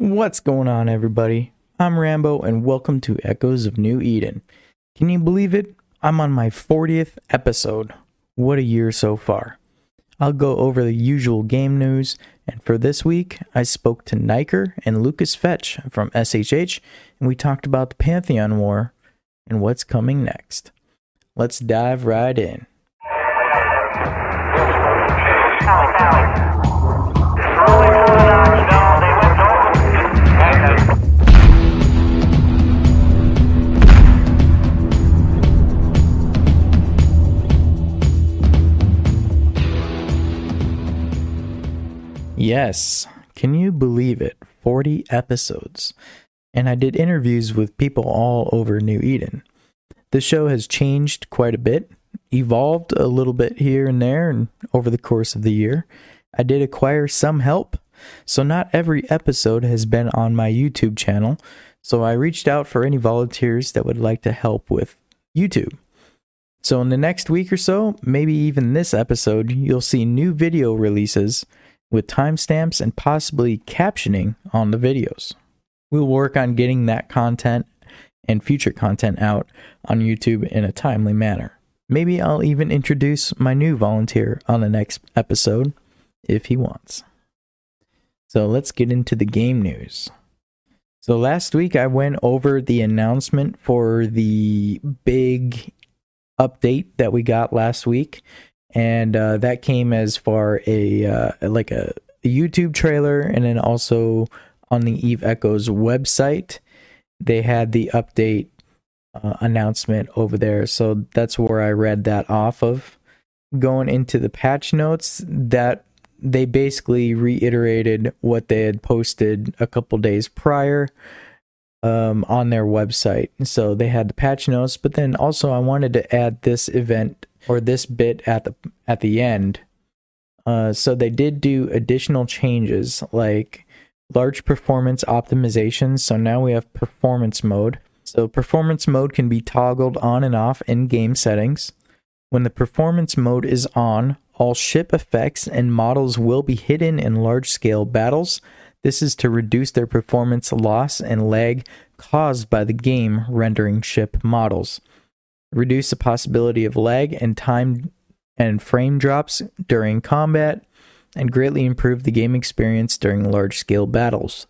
What's going on, everybody? I'm Rambo, and welcome to Echoes of New Eden. Can you believe it? I'm on my 40th episode. What a year so far. I'll go over the usual game news, and for this week, I spoke to Niker and Lucas Fetch from SHH, and we talked about the Pantheon War and what's coming next. Let's dive right in. Yes, can you believe it? 40 episodes. And I did interviews with people all over New Eden. The show has changed quite a bit, evolved a little bit here and there and over the course of the year. I did acquire some help, so not every episode has been on my YouTube channel. So I reached out for any volunteers that would like to help with YouTube. So in the next week or so, maybe even this episode, you'll see new video releases with timestamps and possibly captioning on the videos. We'll work on getting that content and future content out on YouTube in a timely manner. Maybe I'll even introduce my new volunteer on the next episode if he wants. So let's get into the game news. So last week I went over the announcement for the big update that we got last week and uh, that came as far a uh, like a, a, YouTube trailer, and then also on the Eve Echoes website, they had the update uh, announcement over there. So that's where I read that off of. Going into the patch notes, that they basically reiterated what they had posted a couple days prior um, on their website. So they had the patch notes, but then also I wanted to add this event or this bit at the at the end. Uh, so they did do additional changes like large performance optimizations. So now we have performance mode. So performance mode can be toggled on and off in game settings. When the performance mode is on, all ship effects and models will be hidden in large scale battles. This is to reduce their performance loss and lag caused by the game rendering ship models reduce the possibility of lag and time and frame drops during combat, and greatly improve the game experience during large scale battles.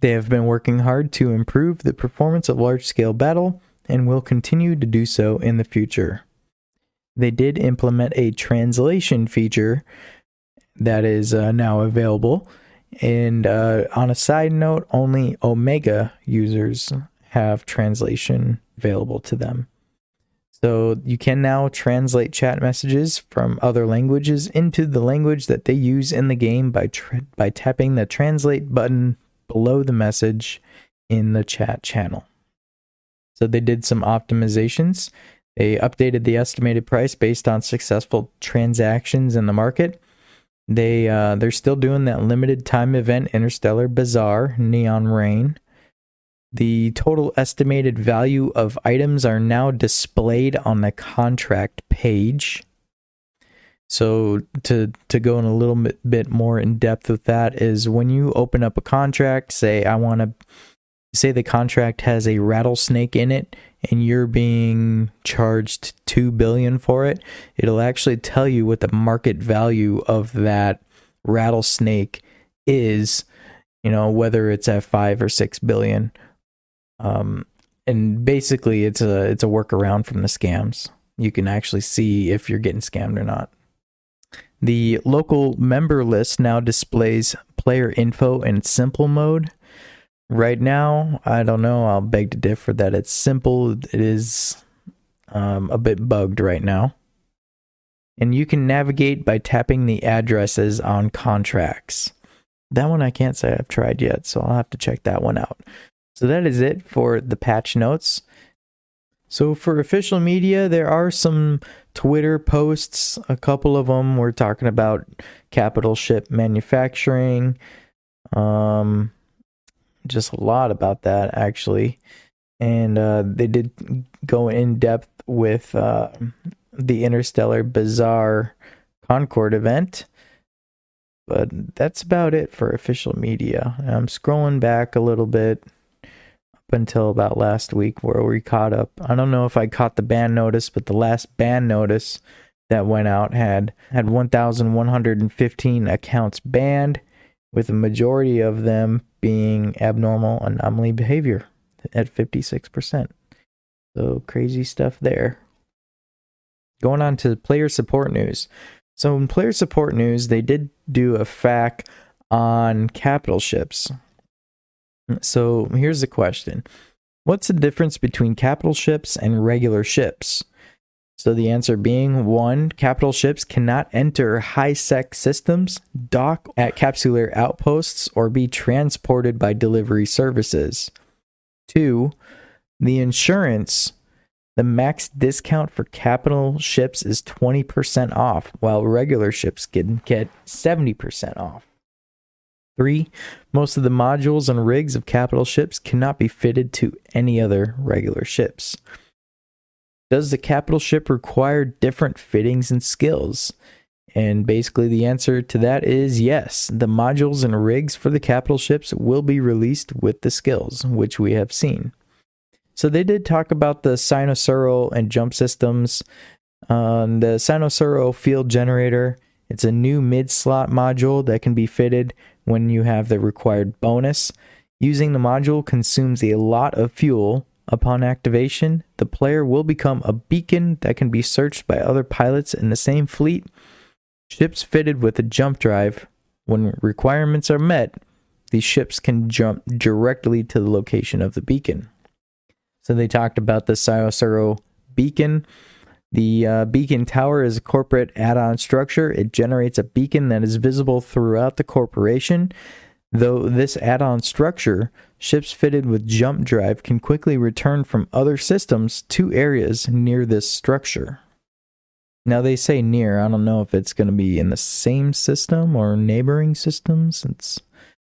They have been working hard to improve the performance of large scale battle and will continue to do so in the future. They did implement a translation feature that is uh, now available. And uh, on a side note, only Omega users have translation available to them. So you can now translate chat messages from other languages into the language that they use in the game by tra- by tapping the translate button below the message in the chat channel. So they did some optimizations. They updated the estimated price based on successful transactions in the market. They uh, they're still doing that limited time event Interstellar Bazaar Neon Rain. The total estimated value of items are now displayed on the contract page. So to to go in a little bit, bit more in depth with that is when you open up a contract, say I want to say the contract has a rattlesnake in it and you're being charged 2 billion for it, it'll actually tell you what the market value of that rattlesnake is, you know, whether it's at 5 or 6 billion um, and basically, it's a it's a workaround from the scams. You can actually see if you're getting scammed or not. The local member list now displays player info in simple mode. Right now, I don't know. I'll beg to differ that it's simple. It is um, a bit bugged right now. And you can navigate by tapping the addresses on contracts. That one I can't say I've tried yet, so I'll have to check that one out. So that is it for the patch notes. So for official media, there are some Twitter posts. A couple of them were talking about capital ship manufacturing. Um, just a lot about that actually, and uh, they did go in depth with uh, the Interstellar Bazaar Concord event. But that's about it for official media. I'm scrolling back a little bit until about last week where we caught up. I don't know if I caught the ban notice, but the last ban notice that went out had had 1115 accounts banned with a majority of them being abnormal anomaly behavior at 56%. So crazy stuff there. Going on to player support news. So in player support news, they did do a FAQ on capital ships. So here's the question. What's the difference between capital ships and regular ships? So the answer being one, capital ships cannot enter high sec systems, dock at capsuleer outposts, or be transported by delivery services. Two, the insurance, the max discount for capital ships is 20% off, while regular ships can get 70% off. Three, most of the modules and rigs of capital ships cannot be fitted to any other regular ships. Does the capital ship require different fittings and skills? And basically, the answer to that is yes. The modules and rigs for the capital ships will be released with the skills, which we have seen. So, they did talk about the Cynosural and jump systems. Um, the Cynosural field generator, it's a new mid slot module that can be fitted when you have the required bonus. Using the module consumes a lot of fuel, Upon activation, the player will become a beacon that can be searched by other pilots in the same fleet. Ships fitted with a jump drive, when requirements are met, these ships can jump directly to the location of the beacon. So they talked about the Cynosural beacon. The uh, beacon tower is a corporate add on structure. It generates a beacon that is visible throughout the corporation. Though this add on structure, ships fitted with jump drive can quickly return from other systems to areas near this structure. Now, they say near. I don't know if it's going to be in the same system or neighboring systems. It's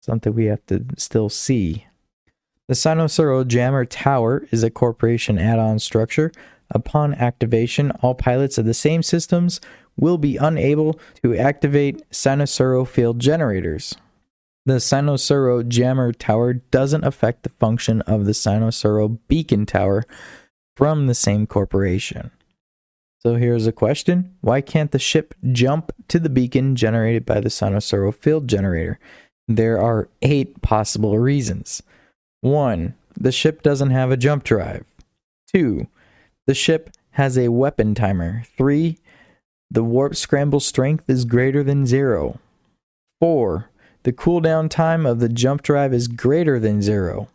something we have to still see. The Cynosural Jammer Tower is a corporation add on structure. Upon activation, all pilots of the same systems will be unable to activate Cynosural field generators. The Cynosural Jammer Tower doesn't affect the function of the Cynosural Beacon Tower from the same corporation. So here's a question Why can't the ship jump to the beacon generated by the Cynosuro field generator? There are eight possible reasons. 1. The ship doesn't have a jump drive. 2. The ship has a weapon timer. 3. The warp scramble strength is greater than 0. 4. The cooldown time of the jump drive is greater than zero.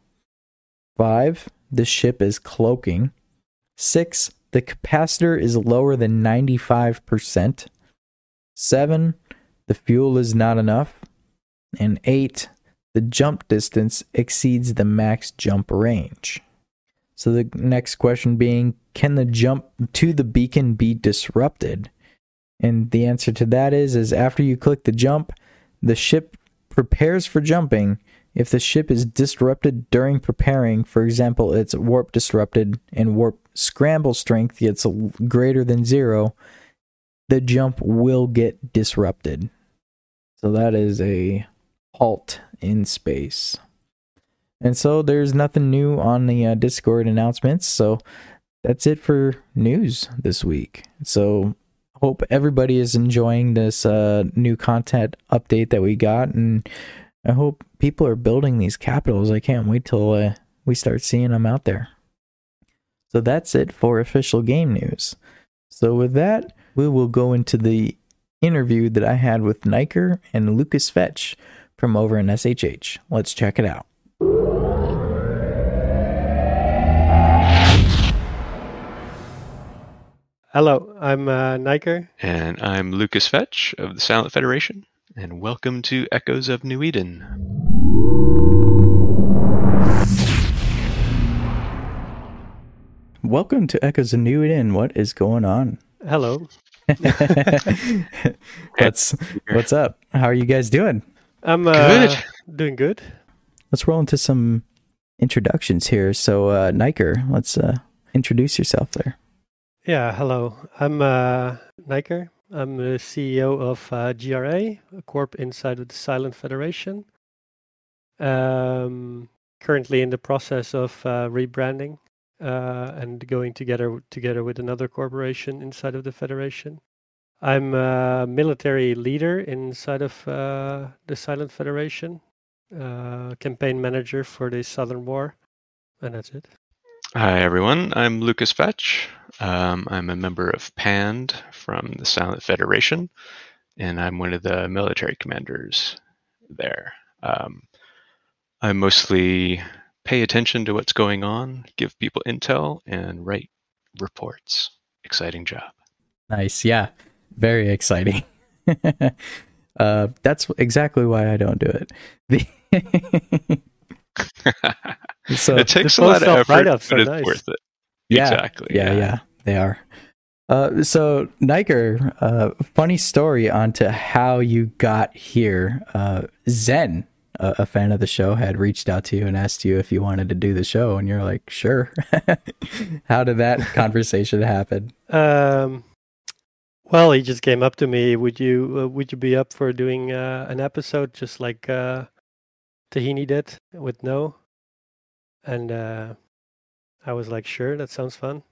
5. The ship is cloaking. 6. The capacitor is lower than 95%. 7. The fuel is not enough. And 8. The jump distance exceeds the max jump range. So the next question being can the jump to the beacon be disrupted? And the answer to that is is after you click the jump, the ship prepares for jumping if the ship is disrupted during preparing, for example, it's warp disrupted and warp scramble strength gets greater than zero, the jump will get disrupted. So that is a halt in space. And so there's nothing new on the uh, Discord announcements. So that's it for news this week. So hope everybody is enjoying this uh, new content update that we got, and I hope people are building these capitals. I can't wait till uh, we start seeing them out there. So that's it for official game news. So with that, we will go into the interview that I had with Niker and Lucas Fetch from over in SHH. Let's check it out. Hello, I'm uh, Niker. And I'm Lucas Fetch of the Silent Federation, and welcome to Echoes of New Eden. Welcome to Echoes of New Eden. What is going on? Hello. what's what's up? How are you guys doing? I'm uh, good. Doing good. Let's roll into some introductions here. So, uh, Niker, let's uh, introduce yourself there. Yeah, hello. I'm uh, Niker. I'm the CEO of uh, GRA, a corp inside of the Silent Federation. Um, currently in the process of uh, rebranding uh, and going together together with another corporation inside of the Federation. I'm a military leader inside of uh, the Silent Federation, uh, campaign manager for the Southern War, and that's it. Hi, everyone. I'm Lucas Fetch. Um, I'm a member of PAND from the Silent Federation, and I'm one of the military commanders there. Um, I mostly pay attention to what's going on, give people intel, and write reports. Exciting job. Nice. Yeah. Very exciting. uh, that's exactly why I don't do it. The so it takes a lot of effort, but it's nice. worth it. Yeah, exactly. Yeah, yeah, yeah they are. Uh, so Niker, uh, funny story onto how you got here. Uh, Zen, a, a, fan of the show, had reached out to you and asked you if you wanted to do the show, and you're like, "Sure." how did that conversation happen? Um, well, he just came up to me. Would you uh, would you be up for doing uh, an episode just like uh, Tahini did with No? And uh, I was like, sure, that sounds fun.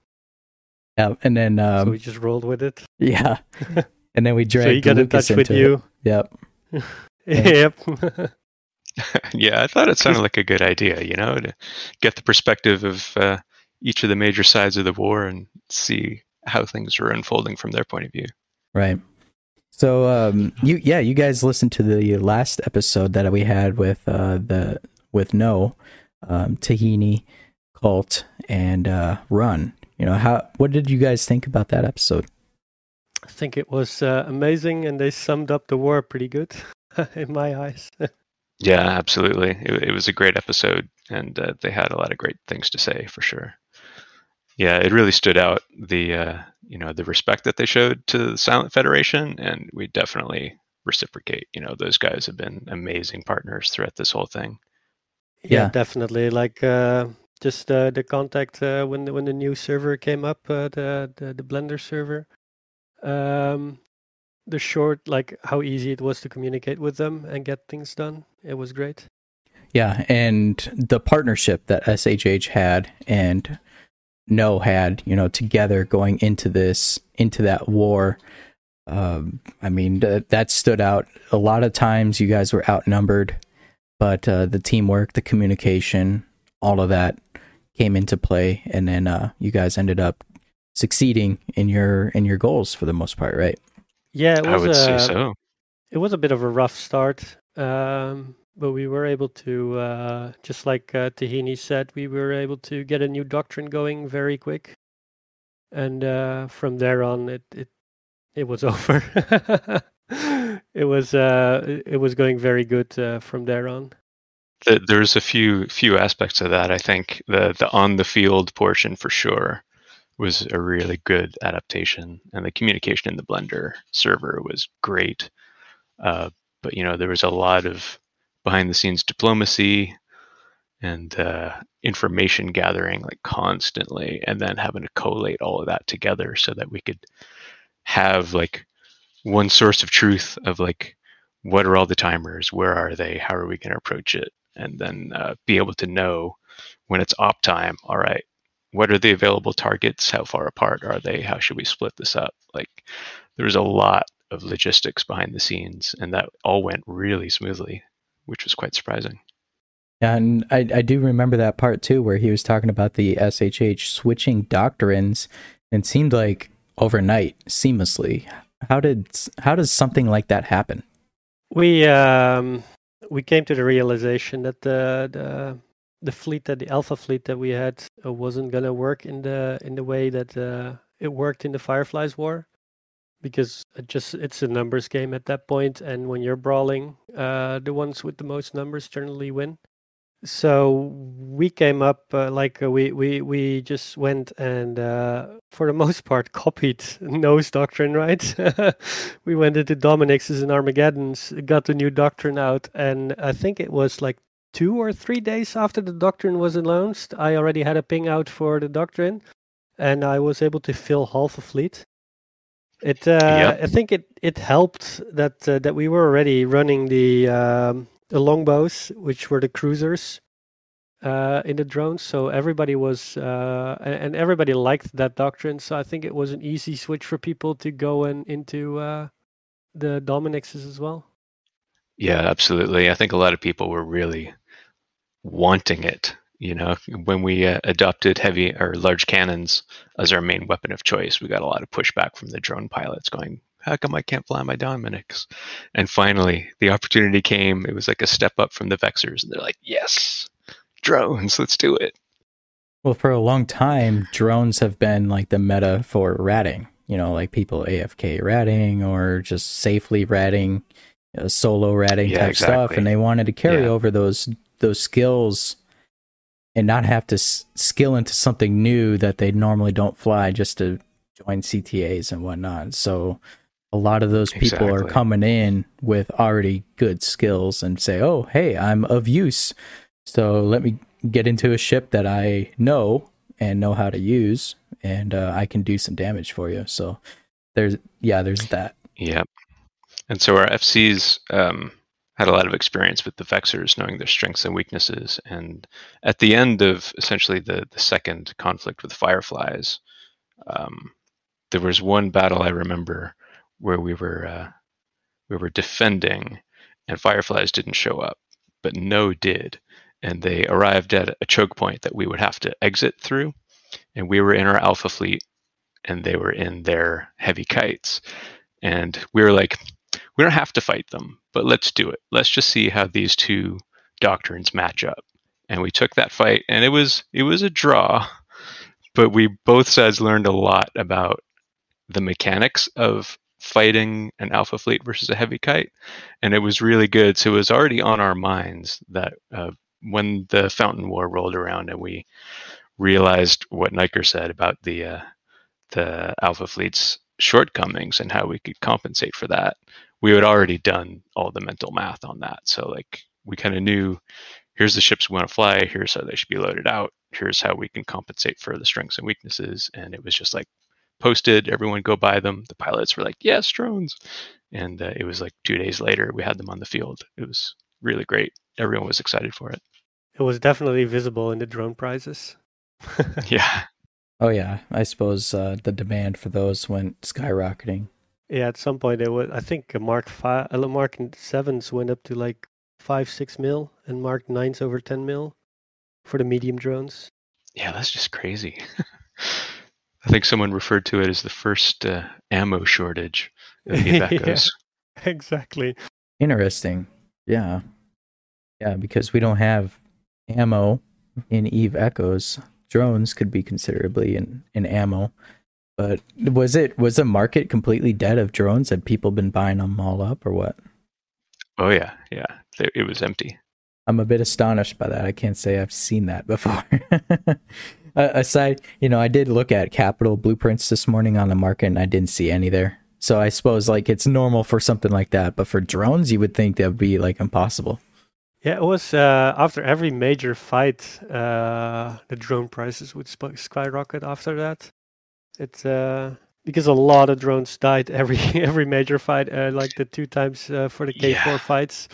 Yeah, and then um, so we just rolled with it. Yeah, and then we dragged. so he got Lucas in touch with you. Yep. yep. yeah, I thought it sounded like a good idea. You know, to get the perspective of uh, each of the major sides of the war and see how things were unfolding from their point of view. Right. So um, you yeah, you guys listened to the last episode that we had with uh, the with No um, Tahini, Cult, and uh, Run. You know how what did you guys think about that episode? I think it was uh, amazing, and they summed up the war pretty good in my eyes. yeah, absolutely. It, it, was a great episode, and uh, they had a lot of great things to say for sure yeah, it really stood out the uh, you know the respect that they showed to the Silent Federation, and we definitely reciprocate. You know, those guys have been amazing partners throughout this whole thing. Yeah, yeah. definitely. Like uh, just uh, the contact uh, when the, when the new server came up, uh, the, the, the Blender server. Um, the short, like how easy it was to communicate with them and get things done. It was great. Yeah, and the partnership that SHH had and no had, you know, together going into this, into that war. Um, I mean, th- that stood out. A lot of times you guys were outnumbered, but uh, the teamwork, the communication, all of that came into play, and then uh, you guys ended up succeeding in your in your goals for the most part, right? Yeah, it was I would a, say so. It was a bit of a rough start. Um, but we were able to, uh, just like uh, Tahini said, we were able to get a new doctrine going very quick, and uh, from there on, it it it was over. it was uh, it was going very good uh, from there on. There's a few few aspects of that. I think the the on the field portion for sure was a really good adaptation, and the communication in the Blender server was great. Uh, but you know, there was a lot of behind the scenes diplomacy and uh, information gathering like constantly and then having to collate all of that together so that we could have like one source of truth of like what are all the timers where are they how are we going to approach it and then uh, be able to know when it's op time all right what are the available targets? How far apart are they? How should we split this up? Like there's a lot of logistics behind the scenes and that all went really smoothly which was quite surprising. And I, I do remember that part too, where he was talking about the SHH switching doctrines, and seemed like overnight, seamlessly. How did how does something like that happen? We um, we came to the realization that the the the fleet that the Alpha fleet that we had uh, wasn't gonna work in the in the way that uh, it worked in the Fireflies War because it just it's a numbers game at that point and when you're brawling uh, the ones with the most numbers generally win. So we came up uh, like uh, we we we just went and uh, for the most part copied No's doctrine right? We went into dominix's and armageddon's got the new doctrine out and i think it was like two or three days after the doctrine was announced i already had a ping out for the doctrine and i was able to fill half a fleet It, uh, Yep. I think it, it helped that uh, that we were already running the um, the longbows, which were the cruisers, uh, in the drones. So everybody was uh, and everybody liked that doctrine. So I think it was an easy switch for people to go and into uh, the Dominixes as well. Yeah, absolutely. I think a lot of people were really wanting it. You know, when we uh, adopted heavy or large cannons as our main weapon of choice, we got a lot of pushback from the drone pilots going, How come I can't fly my Dominix? And finally, the opportunity came. It was like a step up from the Vexors. And they're like, Yes, drones, let's do it. Well, for a long time, drones have been like the meta for ratting. You know, like people AFK ratting or just safely ratting, you know, solo ratting Yeah, type stuff, and they wanted to carry Yeah. over those those skills and not have to s- skill into something new that they normally don't fly just to join CTAs and whatnot. So a lot of those people are coming in with already good skills and say, "Oh, hey, I'm of use." So let me get into a ship that I know and know how to use, and uh, I can do some damage for you. So there's yeah, there's that. Yep. And so our FCs um, had a lot of experience with the Vexors, knowing their strengths and weaknesses. And at the end of essentially the, the second conflict with Fireflies, um, there was one battle I remember where we were uh, we were defending, and Fireflies didn't show up, but No did, and they arrived at a choke point that we would have to exit through, and we were in our Alpha fleet, and they were in their heavy kites, and we were like, we don't have to fight them, but let's do it. Let's just see how these two doctrines match up. And we took that fight, and it was it was a draw, but we both sides learned a lot about the mechanics of fighting an alpha fleet versus a heavy kite, and it was really good. So it was already on our minds that uh, when the Fountain War rolled around, and we realized what Niker said about the uh, the alpha fleet's shortcomings and how we could compensate for that we had already done all the mental math on that. So like we kind of knew here's the ships we want to fly here's how they should be loaded out here's how we can compensate for the strengths and weaknesses. And it was just like posted everyone go buy them. The pilots were like yes drones. And uh, it was like two days later we had them on the field. It was really great. Everyone was excited for it. It was definitely visible in the drone prizes. yeah. Oh yeah, I suppose uh, the demand for those went skyrocketing. Yeah, at some point it was. I think a Mark five, Mark sevens went up to like five, six mil, and Mark nines over ten mil for the medium drones. yeah that's just crazy i think someone referred to it as the first uh, ammo shortage of the Yeah. Echoes. Exactly. Interesting. Yeah. Yeah, because we don't have ammo in Eve Echoes. Drones could be considerably in, in ammo. But was it was the market completely dead of drones? Had people been buying them all up or what? Oh yeah, yeah. It was empty. I'm a bit astonished by that. I can't say I've seen that before. Uh, aside, you know, I did look at capital blueprints this morning on the market and I didn't see any there. So I suppose like it's normal for something like that, but for drones, you would think that would be like impossible. Yeah, it was uh, after every major fight, uh, the drone prices would sp- skyrocket. After that, it's uh, because a lot of drones died every every major fight, uh, like the two times uh, for the K4 Yeah. fights.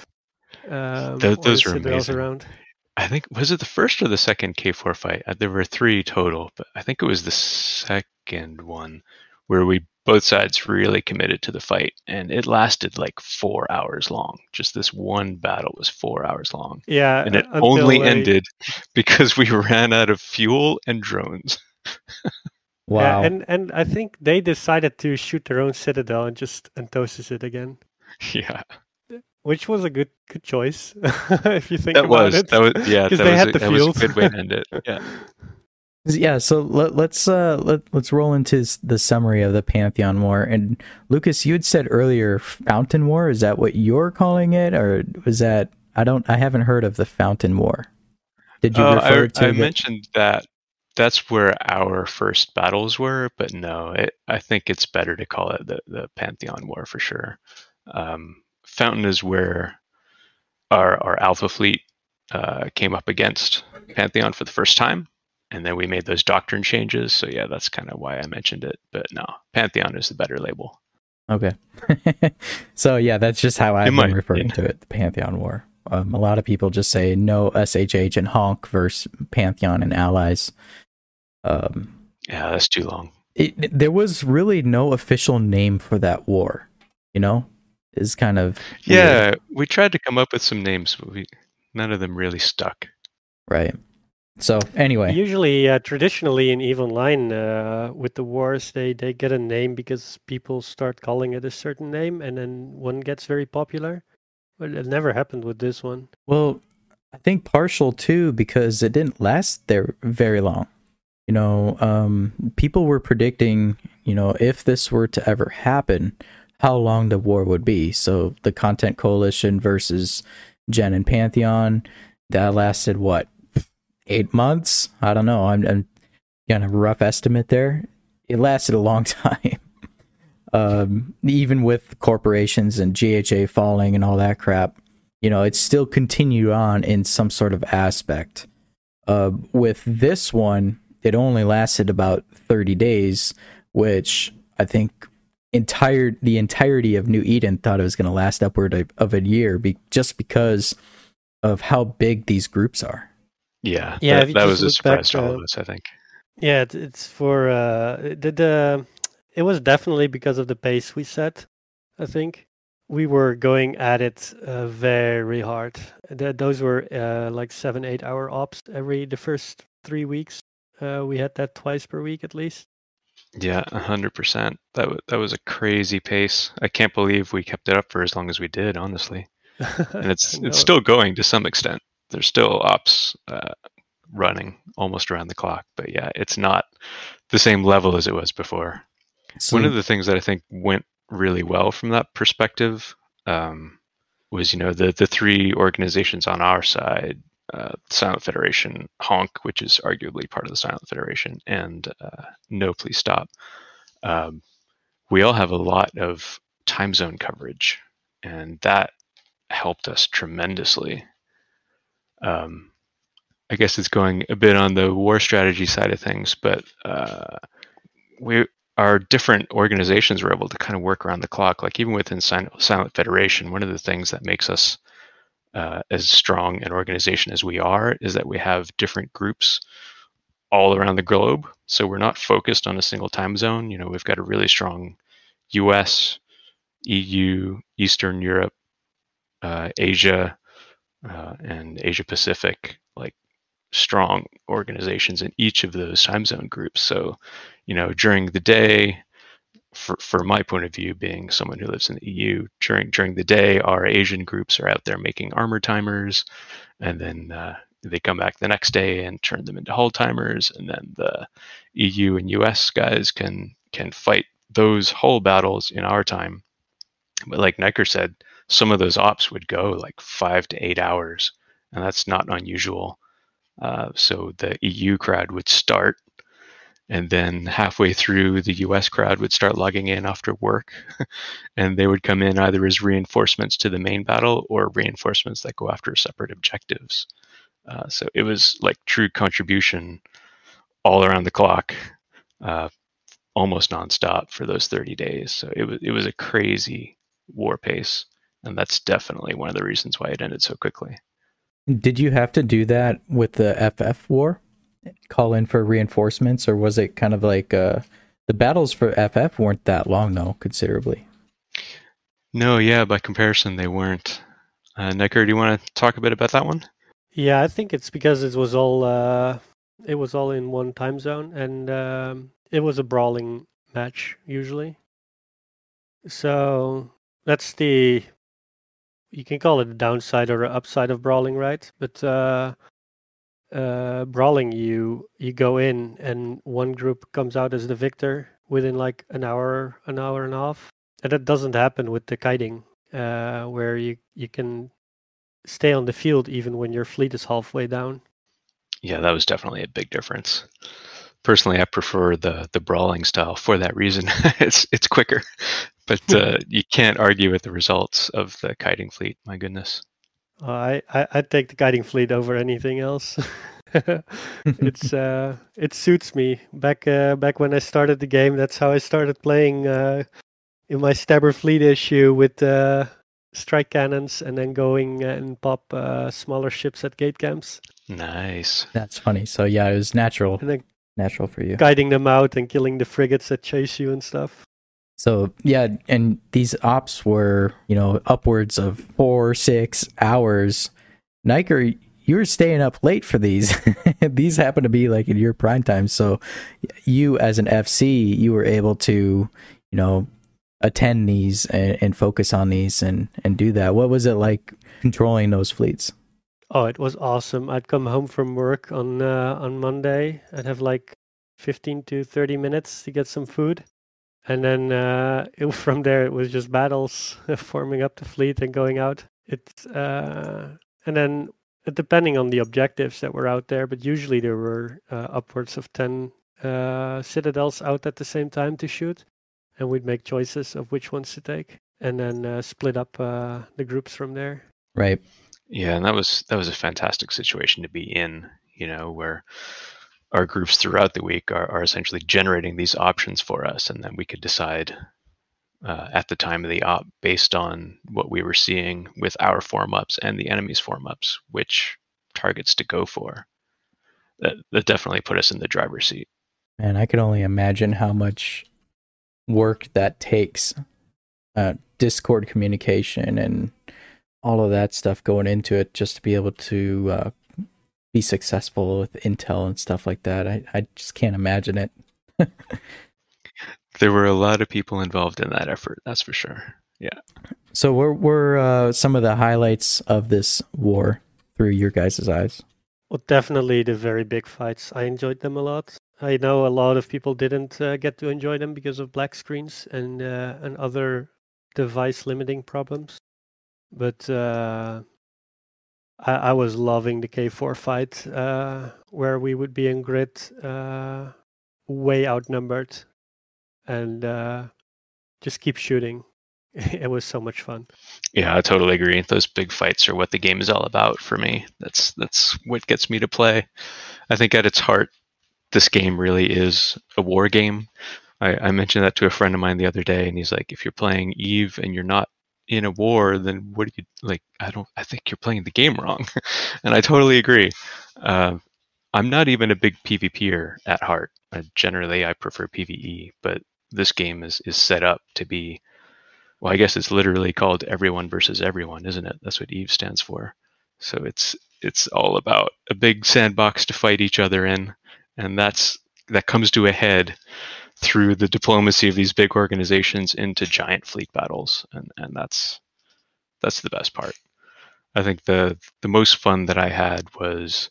Um, Tho- those were amazing. around. I think was it the first or the second K4 fight? Uh, There were three total, but I think it was the second one where we both sides really committed to the fight, and it lasted like four hours long. Just this one battle was four hours long, Yeah, and it only they- ended because we ran out of fuel and drones. Wow. Yeah, and and I think they decided to shoot their own citadel and just entosis it again, yeah, which was a good good choice if you think that about was it. that was yeah 'Cause that they was had a, the that was a good way to end it. Yeah. Yeah, so let, let's uh let, let's roll into the summary of the Pantheon War. And Lucas, you had said earlier Fountain War. Is that what you're calling it, or was that I don't I haven't heard of the Fountain War. Did you Uh, refer I, to I the- mentioned that that's where our first battles were, but no, it, I think it's better to call it the, the Pantheon War for sure. Um, Fountain is where our, our Alpha fleet uh, came up against Pantheon for the first time, and then we made those doctrine changes. So yeah, that's kind of why I mentioned it. But no, Pantheon is the better label. Okay. so yeah, that's just how I've been referring to it, the Pantheon War. Um, a lot of people just say no SHH and Honk versus Pantheon and allies. Um, Yeah, that's too long. it, there was really no official name for that war. You know, is kind of weird, Yeah, we tried to come up with some names, but we none of them really stuck. right. So anyway, Usually, uh, traditionally in Eve Online, uh, with the wars, they, they get a name because people start calling it a certain name, and then one gets very popular. But it never happened with this one. Well, I think partial too because it didn't last there very long. You know, um, people were predicting, you know, if this were to ever happen, how long the war would be. So the Content Coalition versus Gen and Pantheon, that lasted what, eight months? I don't know. I'm, I'm kind of rough estimate there. It lasted a long time. um, even with corporations and GHA falling and all that crap, you know, it still continued on in some sort of aspect. Uh, with this one, it only lasted about 30 days, which I think entire the entirety of New Eden thought it was going to last upward of, of a year, be, just because of how big these groups are. Yeah, Yeah, that, that was a surprise to all of us. I think. Yeah, it, it's for uh, the, the it was definitely because of the pace we set. I think we were going at it uh, very hard. Th- those were uh, like seven, eight hour ops every the first three weeks. Uh, we had that twice per week at least. Yeah, a hundred percent. That wa that was a crazy pace. I can't believe we kept it up for as long as we did. Honestly, and it's it's still going to some extent. There's still ops uh, running almost around the clock, but yeah, it's not the same level as it was before. So, One of the things that I think went really well from that perspective um, was, you know, the the three organizations on our side, uh, Silent Federation, Honk, which is arguably part of the Silent Federation, and uh, No Please Stop. Um, we all have a lot of time zone coverage, and that helped us tremendously. Um, I guess it's going a bit on the war strategy side of things, but uh, we our different organizations were able to kind of work around the clock. Like even within Silent Federation, one of the things that makes us uh, as strong an organization as we are is that we have different groups all around the globe. So we're not focused on a single time zone. You know, we've got a really strong U.S., EU, Eastern Europe, uh, Asia, uh, and Asia Pacific, like strong organizations in each of those time zone groups. So, you know, during the day, for, for my point of view, being someone who lives in the EU, during during the day, our Asian groups are out there making armor timers, and then uh, they come back the next day and turn them into hull timers, and then the EU and US guys can can fight those hull battles in our time. But like Necker said, some of those ops would go like five to eight hours, and that's not unusual. Uh, so the EU crowd would start, and then halfway through, the US crowd would start logging in after work, and they would come in either as reinforcements to the main battle or reinforcements that go after separate objectives. Uh, so it was like true contribution all around the clock, uh, almost nonstop for those 30 days. So it was it was a crazy war pace, and that's definitely one of the reasons why it ended so quickly. did you have to do that with the FF war? Call in for reinforcements, or was it kind of like uh, the battles for FF weren't that long though, considerably? No, yeah, by comparison, they weren't. Uh, Necker, do you want to talk a bit about that one? Yeah, I think it's because it was all uh, it was all in one time zone, and um, it was a brawling match usually. So that's the you can call it a downside or a upside of brawling, right? But uh, uh, brawling, you you go in and one group comes out as the victor within like an hour, an hour and a half, and that doesn't happen with the kiting, uh, where you you can stay on the field even when your fleet is halfway down. Yeah, that was definitely a big difference. Personally, I prefer the the brawling style for that reason. it's it's quicker, but uh, you can't argue with the results of the kiting fleet. My goodness. Uh, I, I I'd take the kiting fleet over anything else. it's uh, it suits me. Back uh, back when I started the game, that's how I started playing uh, in my Stabber fleet issue with uh, strike cannons, and then going and pop uh, smaller ships at gate camps. Nice. That's funny. So yeah, it was natural, And then natural for you. kiting them out and killing the frigates that chase you and stuff. So yeah, and these ops were, you know, upwards of four, six hours. Niker, you were staying up late for these. these happen to be like in your prime time. So you as an FC, you were able to, you know, attend these and, and focus on these and, and do that. What was it like controlling those fleets? Oh, it was awesome. I'd come home from work on uh, on Monday. I'd have like 15 to 30 minutes to get some food. And then uh, it, from there, it was just battles, forming up the fleet and going out. It's uh, and then uh, depending on the objectives that were out there, but usually there were uh, upwards of 10 uh, citadels out at the same time to shoot, and we'd make choices of which ones to take, and then uh, split up uh, the groups from there. Right. Yeah, and that was that was a fantastic situation to be in, you know, where our groups throughout the week are, are essentially generating these options for us, and then we could decide uh, at the time of the op based on what we were seeing with our form ups and the enemy's form ups, which targets to go for. That that definitely put us in the driver's seat. And I could only imagine how much work that takes. Uh, Discord communication and all of that stuff going into it just to be able to uh, be successful with intel and stuff like that. I, I just can't imagine it. There were a lot of people involved in that effort, that's for sure. Yeah. So, what were uh, some of the highlights of this war through your guys' eyes? Well, definitely the very big fights. I enjoyed them a lot. I know a lot of people didn't uh, get to enjoy them because of black screens and uh, and other device limiting problems. But uh, I, I was loving the K4 fight uh, where we would be in grid uh, way outnumbered and uh, just keep shooting. it was so much fun. Yeah, I totally agree. Those big fights are what the game is all about for me. That's that's what gets me to play. I think at its heart, this game really is a war game. I, I mentioned that to a friend of mine the other day, and he's like, "If you're playing Eve and you're not in a war, then what do you like? I don't. I think you're playing the game wrong." and I totally agree. Uh, I'm not even a big PvPer at heart. Generally, I prefer PVE, but this game is is set up to be well, I guess it's literally called everyone versus everyone, isn't it? That's what Eve stands for. So it's it's all about a big sandbox to fight each other in, and that's that comes to a head through the diplomacy of these big organizations into giant fleet battles, and and that's that's the best part. I think the the most fun that I had was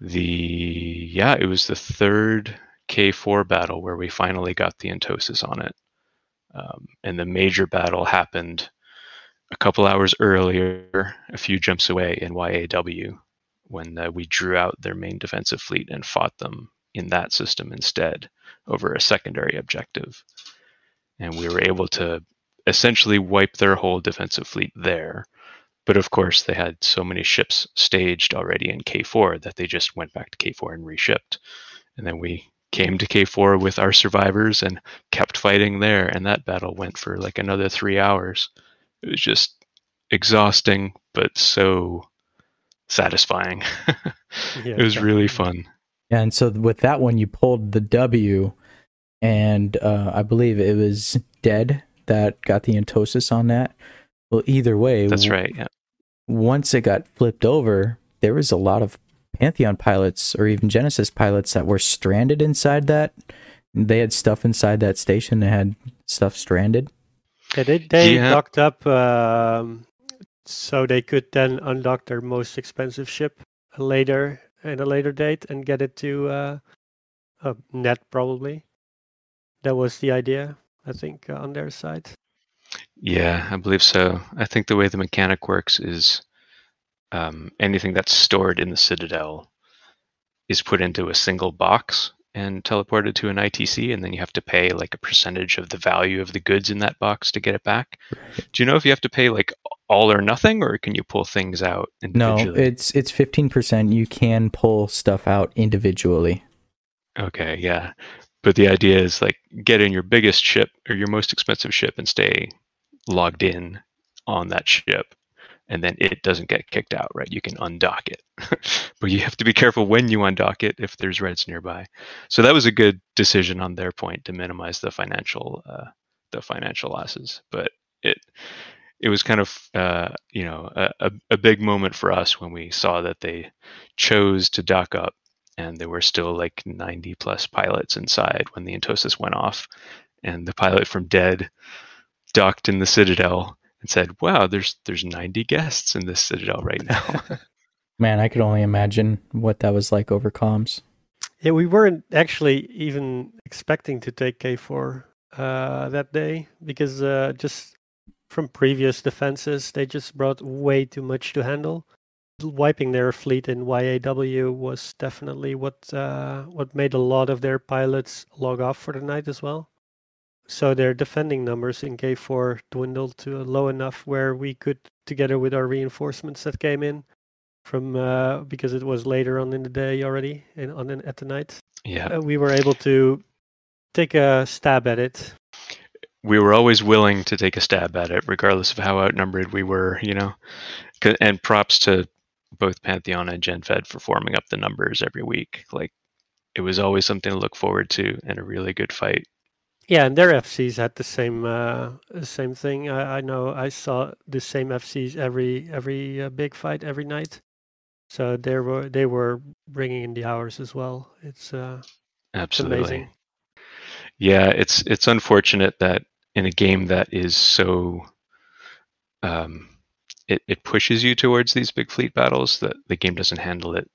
the yeah, it was the third K4 battle where we finally got the Entosis on it. Um, and the major battle happened a couple hours earlier, a few jumps away in YAW, when uh, we drew out their main defensive fleet and fought them in that system instead over a secondary objective. And we were able to essentially wipe their whole defensive fleet there. But of course, they had so many ships staged already in K4 that they just went back to K4 and reshipped. And then we came to K4 with our survivors and kept fighting there. And that battle went for like another three hours. It was just exhausting, but so satisfying. Yeah, it was really fun. Yeah, and so with that one, you pulled the W, and uh, I believe it was Dead that got the Entosis on that. Well, either way, That's right. Yeah. once it got flipped over, there was a lot of Pantheon pilots or even Genesis pilots that were stranded inside that. They had stuff inside that station They had stuff stranded. Yeah, they they Yeah. docked up um, so they could then undock their most expensive ship later at a later date and get it to uh, a net probably. That was the idea, I think, uh, on their side. Yeah, I believe so. I think the way the mechanic works is um, anything that's stored in the Citadel is put into a single box, and teleported to an ITC, and then you have to pay like a percentage of the value of the goods in that box to get it back. Do you know if you have to pay like all or nothing, or can you pull things out No, it's it's fifteen percent. You can pull stuff out individually. Okay, yeah. But the idea is like get in your biggest ship or your most expensive ship and stay logged in on that ship. And then it doesn't get kicked out, right? You can undock it. but you have to be careful when you undock it if there's reds nearby. So that was a good decision on their point to minimize the financial uh, the financial losses. But it it was kind of uh, you know a, a, big moment for us when we saw that they chose to dock up and there were still like 90 plus pilots inside when the Entosis went off. And the pilot from Dead docked in the Citadel and said, "Wow, there's there's 90 guests in this Citadel right now." Man, I could only imagine what that was like over comms. Yeah, we weren't actually even expecting to take K4 uh, that day because uh, just from previous defenses, they just brought way too much to handle. Wiping their fleet in YAW was definitely what uh, what made a lot of their pilots log off for the night as well. So their defending numbers in K4 dwindled to low enough where we could, together with our reinforcements that came in, from uh, because it was later on in the day already in, on in, at the night. yeah, Uh, we were able to take a stab at it. we were always willing to take a stab at it, regardless of how outnumbered we were. You know, and props to both Pantheon and GenFed for forming up the numbers every week. Like it was always something to look forward to and a really good fight. Yeah, and their FCs had the same uh, same thing. I, I know I saw the same FCs every every uh, big fight every night. So they were they were bringing in the hours as well. It's uh, it's Absolutely. amazing. Yeah, it's it's unfortunate that in a game that is so um, it, it pushes you towards these big fleet battles that the game doesn't handle it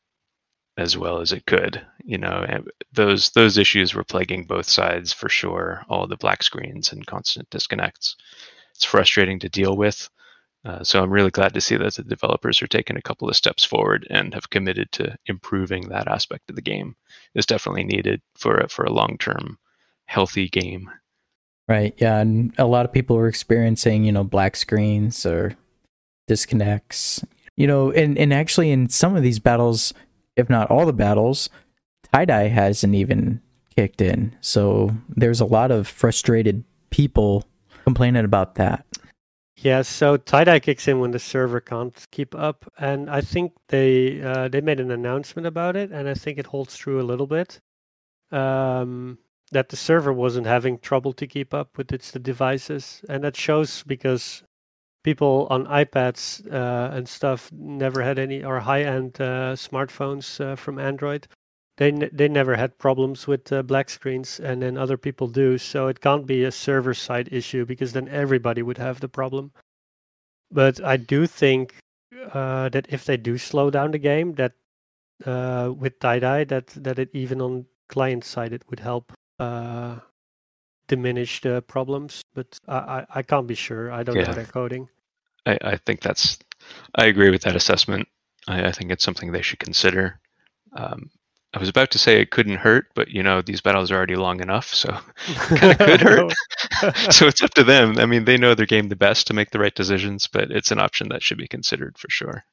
as well as it could. You know, those those issues were plaguing both sides for sure. All the black screens and constant disconnects. It's frustrating to deal with. Uh, so I'm really glad to see that the developers are taking a couple of steps forward and have committed to improving that aspect of the game. It's definitely needed for a, for a long term healthy game. Right. Yeah. And a lot of people were experiencing, you know, black screens or disconnects. You know, and, and actually in some of these battles, if not all the battles, TiDi hasn't even kicked in. So there's a lot of frustrated people complaining about that. Yeah, so TiDi kicks in when the server can't keep up, and I think they uh, they made an announcement about it, and I think it holds true a little bit. Um, that the server wasn't having trouble to keep up with its devices, and that shows because people on iPads uh, and stuff never had any or high-end uh, smartphones uh, from Android. They n- they never had problems with uh, black screens, and then other people do. So it can't be a server-side issue because then everybody would have the problem. But I do think uh, that if they do slow down the game, that uh, with TiDi, that that it even on client side it would help uh, diminish the problems. But I, I, I can't be sure. I don't Yeah. know their coding. I, I think that's I agree with that assessment. I, I think it's something they should consider. Um, I was about to say it couldn't hurt, but you know these battles are already long enough, so kind of could hurt. so it's up to them. I mean, they know their game the best to make the right decisions, but it's an option that should be considered for sure.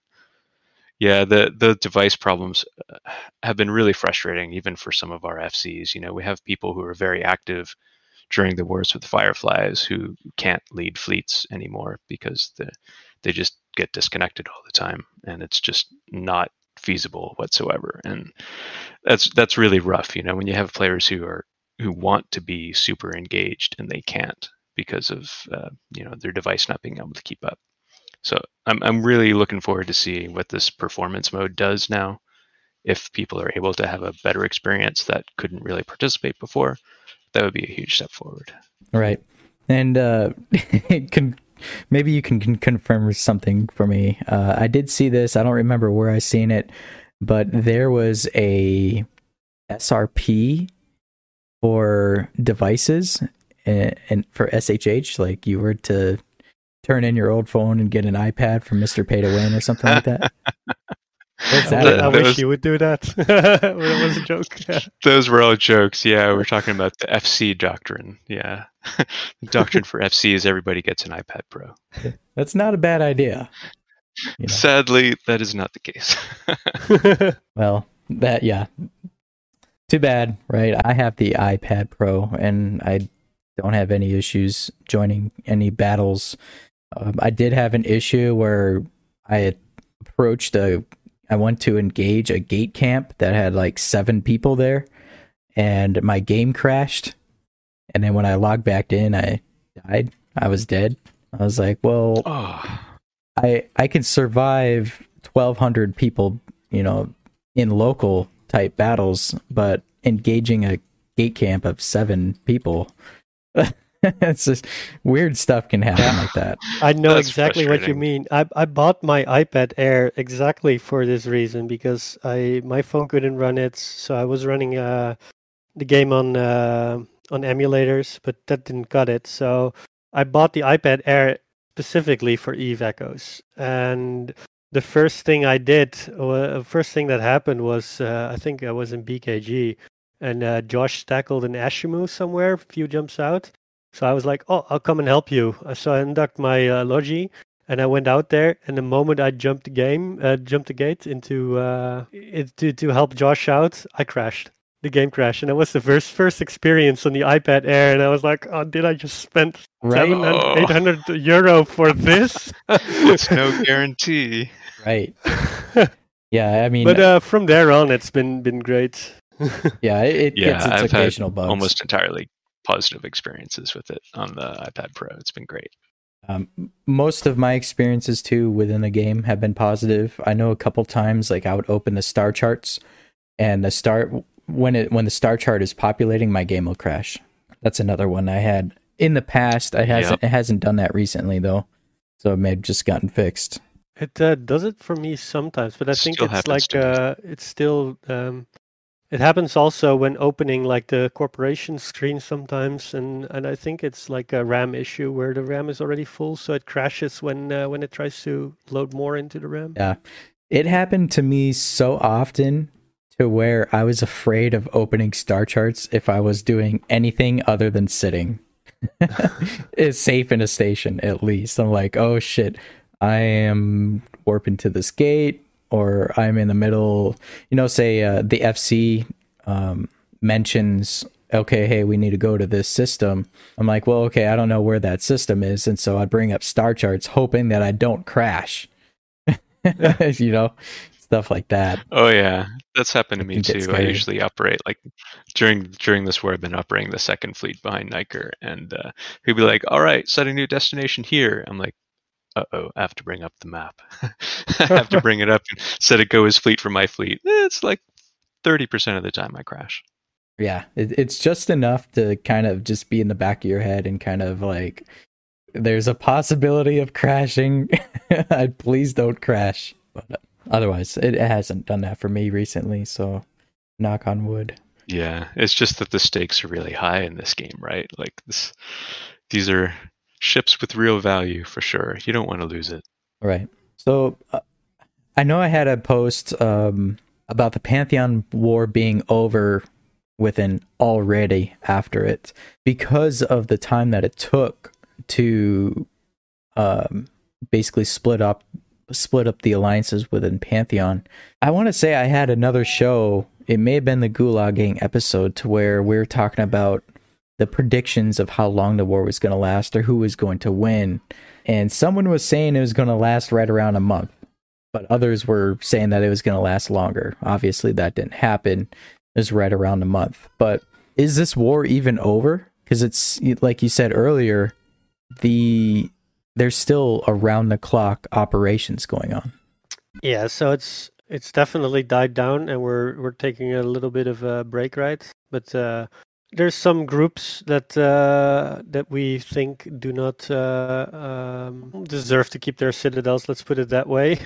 Yeah, the the device problems uh, have been really frustrating, even for some of our FCs. You know, we have people who are very active during the wars with Fireflies who can't lead fleets anymore because the, they just get disconnected all the time, and it's just not feasible whatsoever. And that's that's really rough. You know, when you have players who are who want to be super engaged and they can't because of uh, you know their device not being able to keep up. So I'm I'm really looking forward to seeing what this performance mode does now. If people are able to have a better experience that couldn't really participate before, that would be a huge step forward. Right. And uh, can, maybe you can, can confirm something for me. Uh, I did see this. I don't remember where I seen it, but there was a SRP for devices and, and for SHH. Like you were to turn in your old phone and get an iPad from Mr. Pay to Win or something like that. What's that? I, I wish you would do that. it was a joke. Yeah. Those were all jokes. Yeah, we're talking about the FC doctrine. Yeah. The doctrine for FC is everybody gets an iPad Pro. That's not a bad idea. You know. Sadly, that is not the case. Well, that yeah. Too bad, right? I have the iPad Pro and I don't have any issues joining any battles. Um, I did have an issue where I had approached a I went to engage a gate camp that had like 7 people there and my game crashed. And then when I logged back in, I died. I was dead. I was like, well, oh, I I can survive 1200 people, you know, in local type battles, but engaging a gate camp of 7 people it's just weird stuff can happen like that. I know That's exactly what you mean. I I bought my iPad Air exactly for this reason because I my phone couldn't run it, so I was running uh the game on uh, on emulators, but that didn't cut it. So I bought the iPad Air specifically for Eve Echoes, and the first thing I did, uh, first thing that happened was uh, I think I was in BKG, and uh, Josh tackled an Ashimmu somewhere, a few jumps out. So I was like, "Oh, I'll come and help you." Uh, So I undocked my uh, Logi, and I went out there. And the moment I jumped the game, uh, jumped the gate into uh, it, to to help Josh out, I crashed. The game crashed, and it was the first first experience on the iPad Air. And I was like, "Oh, did I just spend Right? 700, Oh. 800 euro for this?" it's no guarantee. Right. Yeah, I mean but uh, from there on, it's been been great. yeah, it, it Yeah, gets its I've had occasional bugs. almost entirely positive experiences with it on the iPad Pro. It's been great. Um, most of my experiences too within the game have been positive. I know a couple times like I would open the star charts and the star when it when the star chart is populating, my game will crash. That's another one I had in the past. I hasn't it hasn't done that recently though, so it may have just gotten fixed. It uh, does it for me sometimes, but I think Still it's like uh, it's still. Um, it happens also when opening like the corporation screen sometimes, and and I think it's like a RAM issue where the RAM is already full, so it crashes when uh, when it tries to load more into the RAM. Yeah. It happened to me so often to where I was afraid of opening star charts if I was doing anything other than sitting. it's safe in a station at least. I'm like, oh shit, I am warping to this gate, or I'm in the middle. You know, say uh, the FC um, mentions, okay, hey, we need to go to this system. I'm like, well, okay, I don't know where that system is, and so I bring up star charts, hoping that I don't crash. you know, stuff like that. Oh yeah, that's happened to me too. I usually operate like during during this war. I've been operating the second fleet behind Niker, and uh, he'd be like, "All right, set a new destination here." I'm like, "Uh oh, I have to bring up the map. I have to bring it up and set it go as fleet for my fleet." Eh, It's like thirty percent of the time I crash. Yeah, it, it's just enough to kind of just be in the back of your head and kind of like, there's a possibility of crashing. Please don't crash. But otherwise, it hasn't done that for me recently. So, knock on wood. Yeah, it's just that the stakes are really high in this game, right? Like this, these are ships with real value for sure. You don't want to lose it. Right. So, uh, I know I had a post um, about the Pantheon War being over within already after it because of the time that it took to um, basically split up split up the alliances within Pantheon. I want to say I had another show. It may have been the Gulag Gang episode to where we are talking about the predictions of how long the war was going to last or who was going to win. And someone was saying it was going to last right around a month, but others were saying that it was going to last longer. Obviously, that didn't happen. It was right around a month. But is this war even over? Because it's like you said earlier, the there's still around the clock operations going on. Yeah, so it's it's definitely died down, and we're we're taking a little bit of a break, right? But uh, there's some groups that uh, that we think do not uh, um, deserve to keep their citadels. Let's put it that way,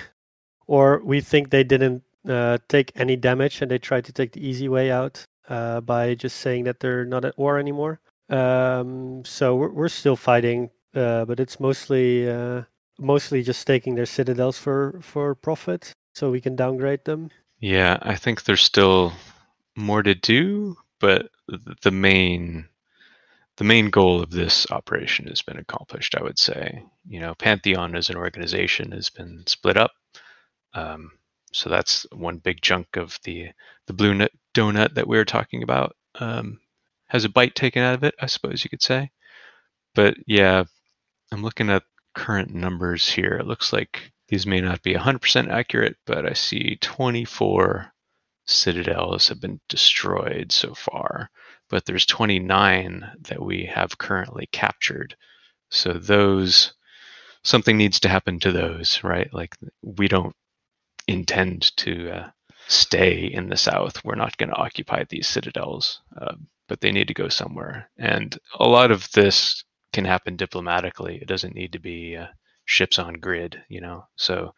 or we think they didn't uh, take any damage and they tried to take the easy way out uh, by just saying that they're not at war anymore. Um, so we're we're still fighting, uh, but it's mostly uh, mostly just taking their citadels for for profit. so we can downgrade them? Yeah, I think there's still more to do, but the main the main goal of this operation has been accomplished. I would say, you know, Pantheon as an organization has been split up. Um, so that's one big chunk of the the blue nut donut that we were talking about. Um, has a bite taken out of it, I suppose you could say. But yeah, I'm looking at current numbers here. It looks like these may not be 100% accurate, but I see 24 citadels have been destroyed so far, but there's 29 that we have currently captured. So those something needs to happen to those, right? Like we don't intend to uh, stay in the south. We're not going to occupy these citadels, uh, but they need to go somewhere. And a lot of this can happen diplomatically. It doesn't need to be uh, ships on grid, you know. So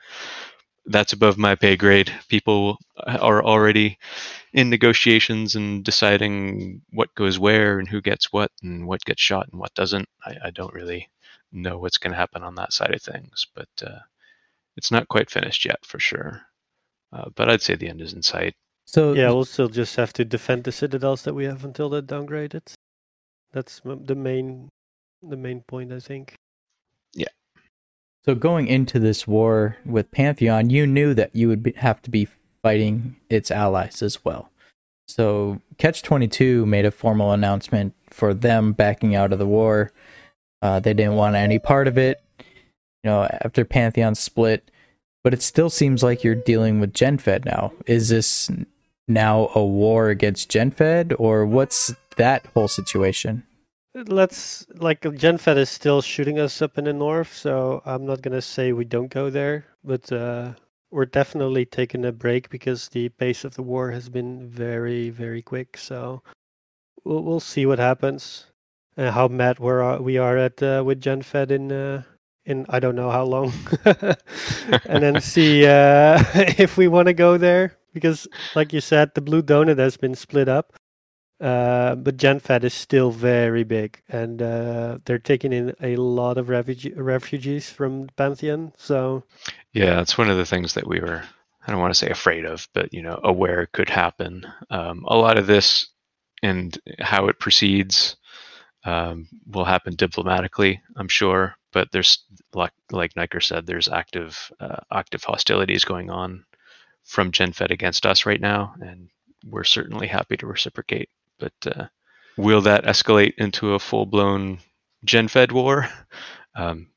that's above my pay grade. People are already in negotiations and deciding what goes where and who gets what and what gets shot and what doesn't. I, I don't really know what's going to happen on that side of things, but uh, it's not quite finished yet for sure. Uh, but I'd say the end is in sight. So yeah, we'll still just have to defend the citadels that we have until they're downgraded. That's the main, the main point, I think. Yeah. So going into this war with Pantheon, you knew that you would be, have to be fighting its allies as well. So Catch Twenty Two made a formal announcement for them backing out of the war. Uh, they didn't want any part of it. You know, after Pantheon split, but it still seems like you're dealing with GenFed now. Is this now a war against GenFed, or what's that whole situation? Let's like GenFed is still shooting us up in the north, so I'm not gonna say we don't go there, but uh, we're definitely taking a break because the pace of the war has been very, very quick. So we'll we'll see what happens and how mad we're we are at uh, with GenFed in uh, in I don't know how long, and then see uh, if we want to go there because, like you said, the Blue Donut has been split up. Uh, but GenFed is still very big, and uh, they're taking in a lot of refugee, refugees from Pantheon. So, yeah, it's one of the things that we were, I don't want to say afraid of, but you know, aware could happen. Um, a lot of this and how it proceeds um, will happen diplomatically, I'm sure. But there's like like Niker said, there's active uh, active hostilities going on from GenFed against us right now, and we're certainly happy to reciprocate. But uh, will that escalate into a full blown GenFed war? Um,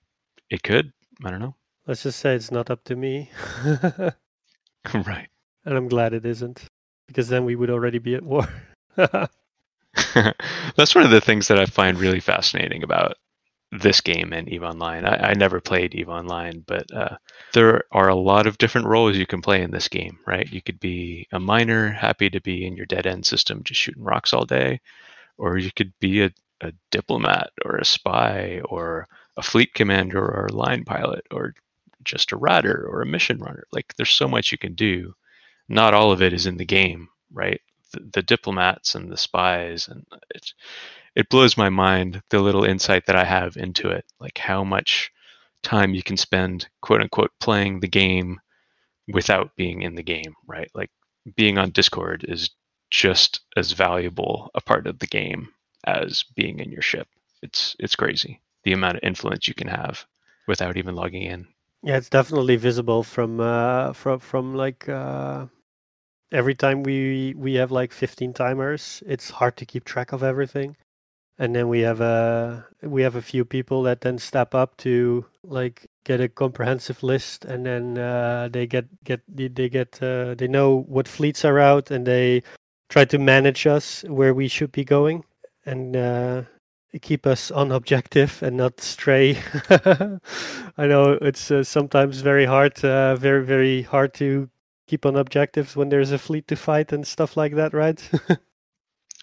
it could. I don't know. Let's just say it's not up to me. right. And I'm glad it isn't, because then we would already be at war. That's one of the things that I find really fascinating about this game and Eve Online. I, I never played Eve Online, but uh, there are a lot of different roles you can play in this game, right? You could be a miner, happy to be in your dead end system, just shooting rocks all day, or you could be a, a diplomat or a spy or a fleet commander or a line pilot or just a ratter or a mission runner. Like there's so much you can do. Not all of it is in the game, right? The, the diplomats and the spies and it's it blows my mind the little insight that I have into it, like how much time you can spend quote unquote playing the game without being in the game, right? Like being on Discord is just as valuable a part of the game as being in your ship. It's it's crazy the amount of influence you can have without even logging in. Yeah, it's definitely visible from uh, from from like uh, every time we we have like 15 timers. It's hard to keep track of everything and then we have a we have a few people that then step up to like get a comprehensive list. And then uh, they get get they get uh, they know what fleets are out and they try to manage us where we should be going and uh, keep us on objective and not stray. I know it's uh, sometimes very hard uh, very very hard to keep on objectives when there's a fleet to fight and stuff like that right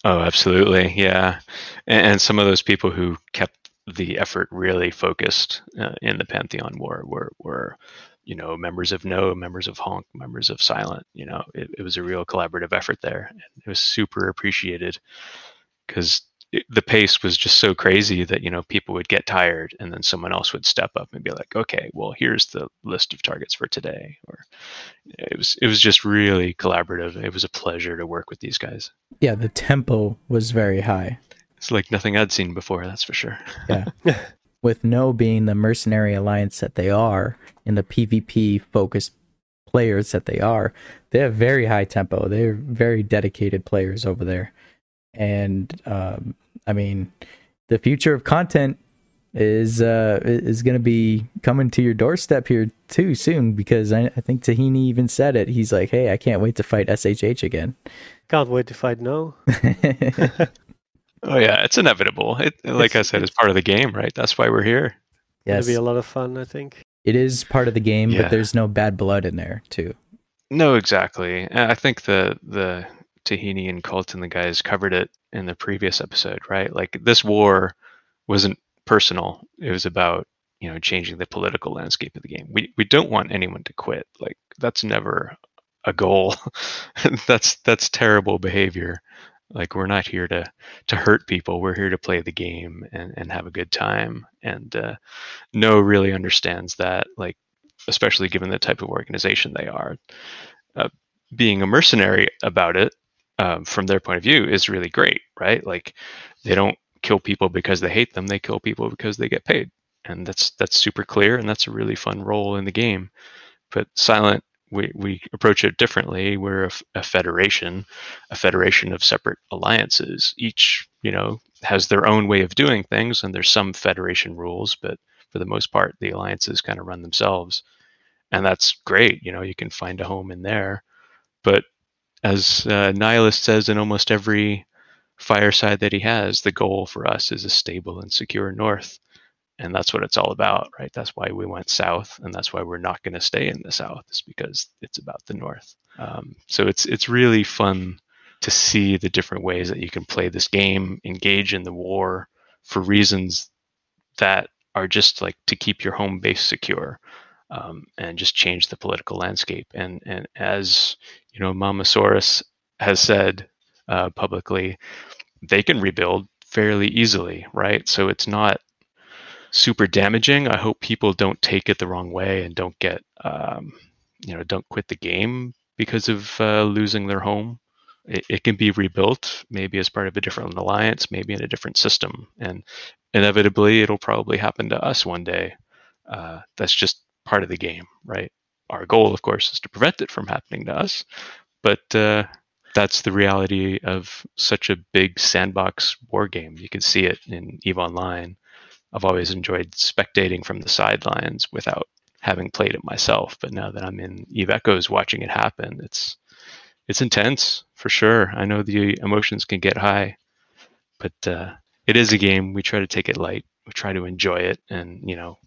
Oh, absolutely. Yeah. And, and some of those people who kept the effort really focused uh, in the Pantheon War were, were, you know, members of No, members of Honk, members of Silent. You know, it, it was a real collaborative effort there. It was super appreciated because the pace was just so crazy that you know people would get tired and then someone else would step up and be like okay well here's the list of targets for today or it was it was just really collaborative. It was a pleasure to work with these guys. Yeah the tempo was very high. It's like nothing i'd seen before that's for sure. Yeah. With no being the mercenary alliance that they are in the pvp focused players that they are they have very high tempo. They're very dedicated players over there and um, I mean, the future of content is uh, is going to be coming to your doorstep here too soon because I, I, think Tahini even said it. He's like, "Hey, I can't wait to fight SHH again." Can't wait to fight no. oh yeah, it's inevitable. It, like it's, I said, it's part of the game, right? That's why we're here. Yes. It'll be a lot of fun, I think. It is part of the game, yeah. but there's no bad blood in there too. No, exactly. I think the the Tahini and Cult and the guys covered it in the previous episode, right? Like this war wasn't personal. It was about, you know, changing the political landscape of the game. We we don't want anyone to quit. Like that's never a goal. that's that's terrible behavior. Like we're not here to to hurt people. We're here to play the game and and have a good time. And uh, No really understands that. Like especially given the type of organization they are. Uh, being a mercenary about it um, from their point of view is really great, right? Like they don't kill people because they hate them; they kill people because they get paid, and that's that's super clear, and that's a really fun role in the game. But Silent, we we approach it differently. We're a, a federation, a federation of separate alliances. Each, you know, has their own way of doing things, and there's some federation rules, but for the most part, the alliances kind of run themselves, and that's great. You know, you can find a home in there, but as uh, Nihilist says in almost every fireside that he has, the goal for us is a stable and secure North. And that's what it's all about, right? That's why we went south, and that's why we're not going to stay in the south, is because it's about the north. Um, so it's it's really fun to see the different ways that you can play this game, engage in the war for reasons that are just like to keep your home base secure um, and just change the political landscape. And and as you know, Mamasaurus has said uh, publicly, they can rebuild fairly easily, right? So it's not super damaging. I hope people don't take it the wrong way and don't get, um, you know, don't quit the game because of uh, losing their home. It, it, can be rebuilt, maybe as part of a different alliance, maybe in a different system, and inevitably it'll probably happen to us one day. Uh, that's just part of the game, right? Our goal, of course, is to prevent it from happening to us, but uh, that's the reality of such a big sandbox war game. You can see it in Eve Online. I've always enjoyed spectating from the sidelines without having played it myself, but now that I'm in Eve Echoes watching it happen, it's it's intense for sure. I know the emotions can get high, but uh, it is a game. We try to take it light. We try to enjoy it, and you know,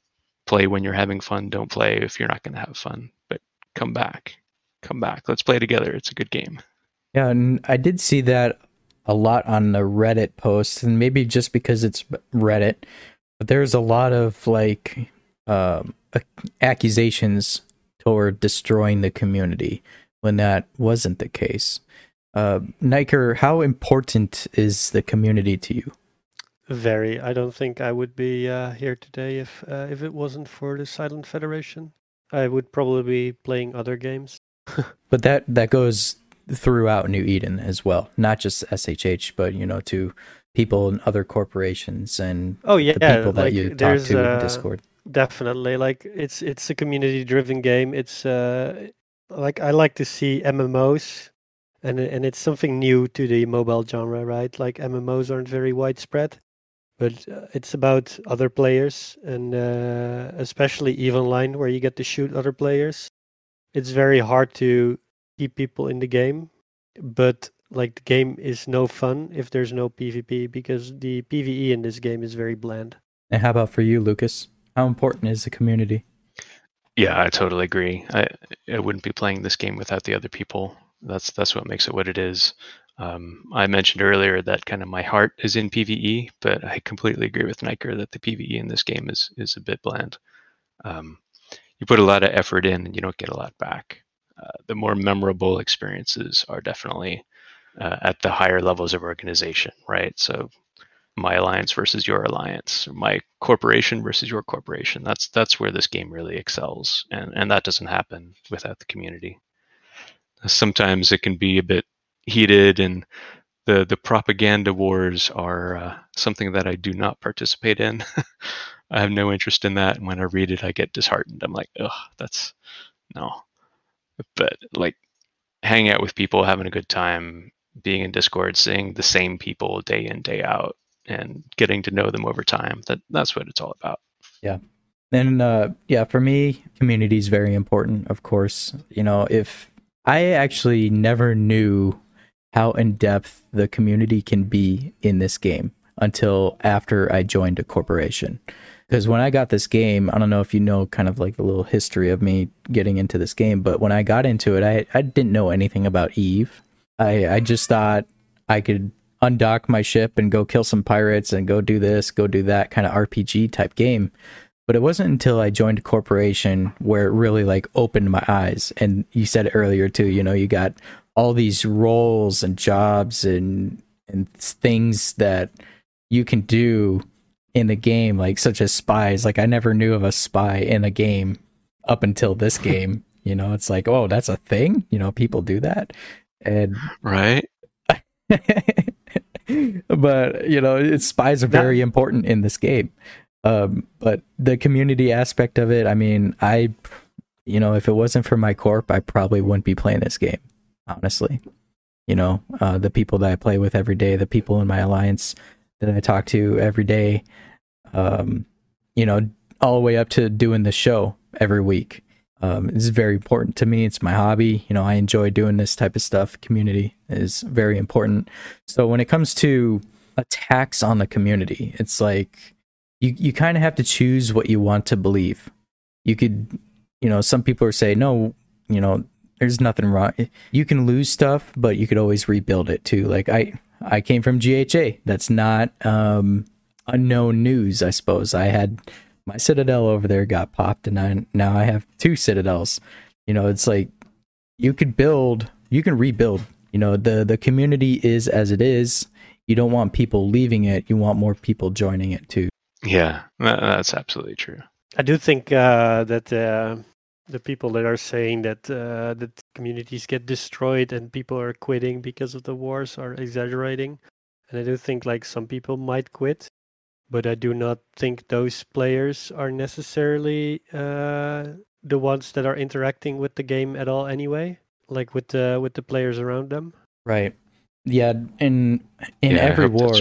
play when you're having fun. Don't play if you're not going to have fun. But come back, come back. Let's play together. It's a good game. Yeah, and I did see that a lot on the Reddit posts, and maybe just because it's Reddit, but there's a lot of like um, accusations toward destroying the community when that wasn't the case. Uh, Niker, how important is the community to you? Very. I don't think I would be uh, here today if uh, if it wasn't for the Silent Federation. I would probably be playing other games. but that that goes throughout New Eden as well, not just SHH, but you know to people and other corporations and oh yeah, the people that like, you talk to uh, in Discord. Definitely, like it's it's a community driven game. It's uh like I like to see MMOs and and it's something new to the mobile genre, right? Like MMOs aren't very widespread, but uh, it's about other players and uh, especially Eve Online where you get to shoot other players. It's very hard to keep people in the game, but like the game is no fun if there's no PvP because the PvE in this game is very bland. And how about for you, Lucas? How important is the community? Yeah, I totally agree. I I wouldn't be playing this game without the other people. That's that's what makes it what it is. Um, I mentioned earlier that kind of my heart is in PVE, but I completely agree with Niker that the PVE in this game is is a bit bland. Um, you put a lot of effort in and you don't get a lot back. Uh, the more memorable experiences are definitely uh, at the higher levels of organization, right? So my alliance versus your alliance, or my corporation versus your corporation. That's that's where this game really excels, and and that doesn't happen without the community. Sometimes it can be a bit heated, and the the propaganda wars are uh, something that I do not participate in. I have no interest in that, and when I read it, I get disheartened. I'm like, ugh, that's no. But like hanging out with people, having a good time, being in Discord, seeing the same people day in day out, and getting to know them over time. That that's what it's all about. Yeah. And uh, yeah, for me, community is very important. Of course, you know, if I actually never knew how in depth the community can be in this game until after I joined a corporation. Because when I got this game, I don't know if you know kind of like the little history of me getting into this game, but when I got into it, I, I didn't know anything about Eve. I, I just thought I could undock my ship and go kill some pirates and go do this, go do that kind of RPG type game. But it wasn't until I joined a corporation where it really like opened my eyes. And you said earlier too, you know, you got all these roles and jobs and and things that you can do in the game, like such as spies. Like I never knew of a spy in a game up until this game. You know, it's like, oh, that's a thing. You know, people do that, and right. but you know, it's, spies are very important in this game. Um, but the community aspect of it, I mean, I, you know, if it wasn't for my corp, I probably wouldn't be playing this game. Honestly, you know, uh, the people that I play with every day, the people in my alliance that I talk to every day, um, you know, all the way up to doing the show every week. Um, it's very important to me. It's my hobby. You know, I enjoy doing this type of stuff. Community is very important. So when it comes to attacks on the community, it's like you you kind of have to choose what you want to believe. You could, you know, some people are saying, no, you know, there's nothing wrong. You can lose stuff, but you could always rebuild it too. Like I I came from GHA. That's not um, unknown news, I suppose. I had my Citadel over there got popped, and I, now I have two Citadels. You know, it's like you could build, you can rebuild. You know, the the community is as it is. You don't want people leaving it. You want more people joining it too. Yeah, that's absolutely true. I do think uh, that uh, the people that are saying that uh, that communities get destroyed and people are quitting because of the wars are exaggerating. And I do think like some people might quit, but I do not think those players are necessarily uh, the ones that are interacting with the game at all anyway, like with the with the players around them. Right. Yeah. In in yeah, every war,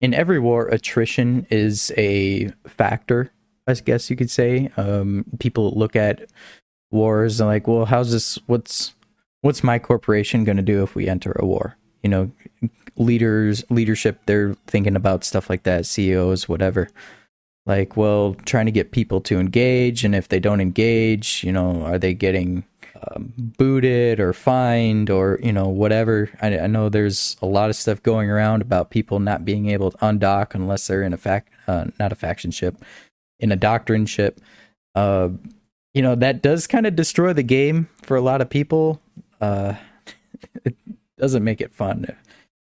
in every war, attrition is a factor I guess you could say. Um, people look at wars and like, well, how's this? What's what's my corporation going to do if we enter a war? You know, leaders, leadership, they're thinking about stuff like that. CEOs, whatever. Like, well, trying to get people to engage, and if they don't engage, you know, are they getting um, booted or fined or you know whatever? I, I, know there's a lot of stuff going around about people not being able to undock unless they're in a fact, uh, not a faction ship, in a doctrine ship. Uh, you know, that does kind of destroy the game for a lot of people. Uh, it doesn't make it fun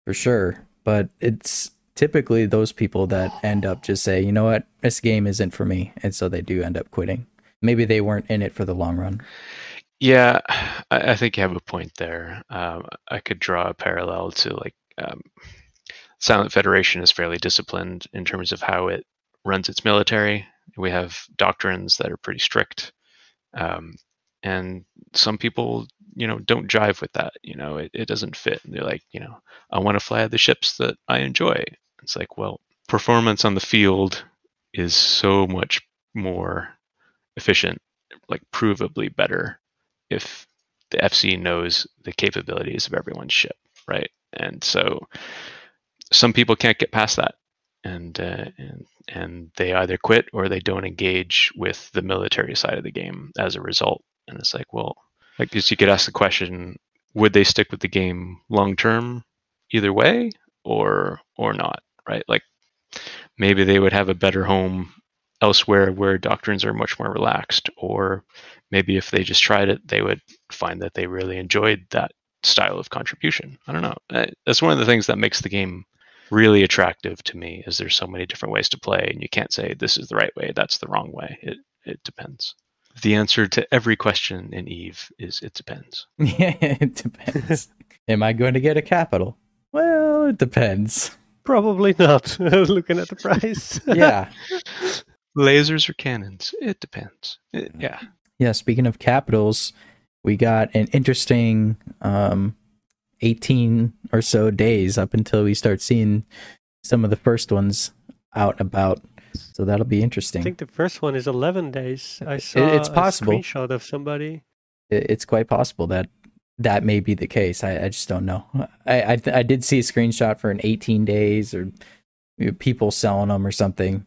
for sure, but it's typically those people that end up just say, you know what, this game isn't for me. And so they do end up quitting. Maybe they weren't in it for the long run. Yeah, I, I think you have a point there. Um, I could draw a parallel to like um, Silent Federation is fairly disciplined in terms of how it runs its military we have doctrines that are pretty strict, um, and some people, you know, don't jive with that. You know, it, it doesn't fit. And they're like, you know, I want to fly the ships that I enjoy. It's like, well, performance on the field is so much more efficient, like provably better, if the FC knows the capabilities of everyone's ship, right? And so some people can't get past that and uh, and and they either quit or they don't engage with the military side of the game as a result. And it's like, well, I guess you could ask the question: Would they stick with the game long term, either way, or or not? Right? Like maybe they would have a better home elsewhere where doctrines are much more relaxed, or maybe if they just tried it, they would find that they really enjoyed that style of contribution. I don't know. That's one of the things that makes the game really attractive to me is there's so many different ways to play and you can't say this is the right way, that's the wrong way. It it depends. The answer to every question in Eve is it depends. Yeah, it depends. Am I going to get a capital? Well, it depends. Probably not. Looking at the price. Yeah. Lasers or cannons? It depends. It- yeah. Yeah, speaking of capitals, we got an interesting um 18 or so days up until we start seeing some of the first ones out and about. So that'll be interesting. I think the first one is 11 days. I saw it's possible. a screenshot of somebody. It- It's quite possible that that may be the case. I, I just don't know. I I, th- I did see a screenshot for an 18 days or you know, people selling them or something.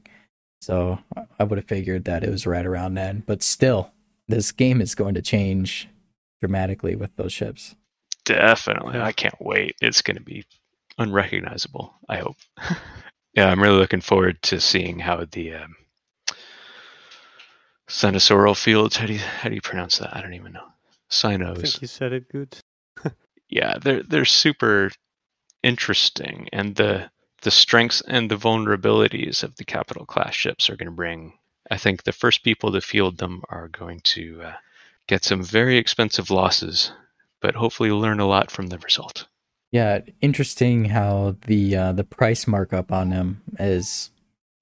So I would have figured that it was right around then. But still, this game is going to change dramatically with those ships. Definitely. Yeah. I can't wait. It's going to be unrecognizable, I hope. yeah, I'm really looking forward to seeing how the um, Cynosural fields, how do you how do you pronounce that? I don't even know. I think you said it good. Yeah, they're they're super interesting and the the strengths and the vulnerabilities of the capital class ships are going to bring I think the first people to field them are going to uh, get some very expensive losses, but hopefully learn a lot from the result. Yeah, interesting how the uh, the price markup on them is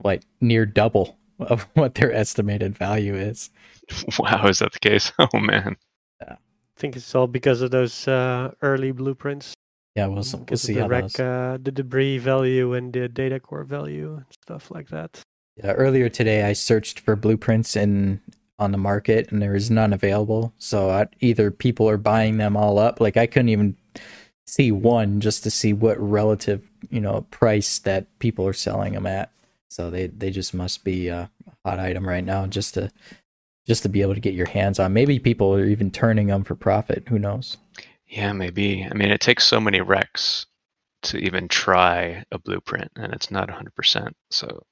like near double of what their estimated value is. Wow, is that the case? Oh man. I think it's all because of those uh, early blueprints. Yeah, we'll, we'll Because of see the how wreck, those. uh, the debris value and the data core value and stuff like that. Yeah, earlier today, I searched for blueprints in on the market, and there is none available. So I, either people are buying them all up, like I couldn't even see one just to see what relative you know price that people are selling them at. So they they just must be a hot item right now, just to just to be able to get your hands on. Maybe people are even turning them for profit. Who knows? Yeah, maybe. I mean, it takes so many wrecks to even try a blueprint, and it's not 100%. So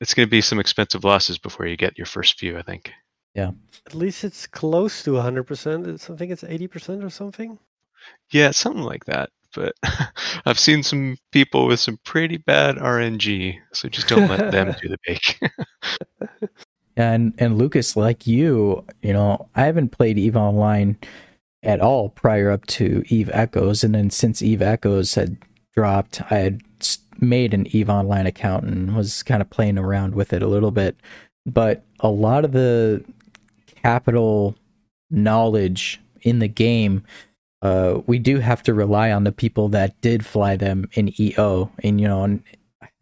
it's going to be some expensive losses before you get your first few, I think. Yeah. At least it's close to 100%. It's, I think it's 80% or something. Yeah, something like that. But I've seen some people with some pretty bad RNG, so just don't let them do the bake. And and Lucas, like you, you know, I haven't played Eve Online at all prior up to Eve Echoes, and then since Eve Echoes had dropped, I had s- made an Eve Online account and was kind of playing around with it a little bit. But a lot of the capital knowledge in the game, uh, we do have to rely on the people that did fly them in EO, and you know, and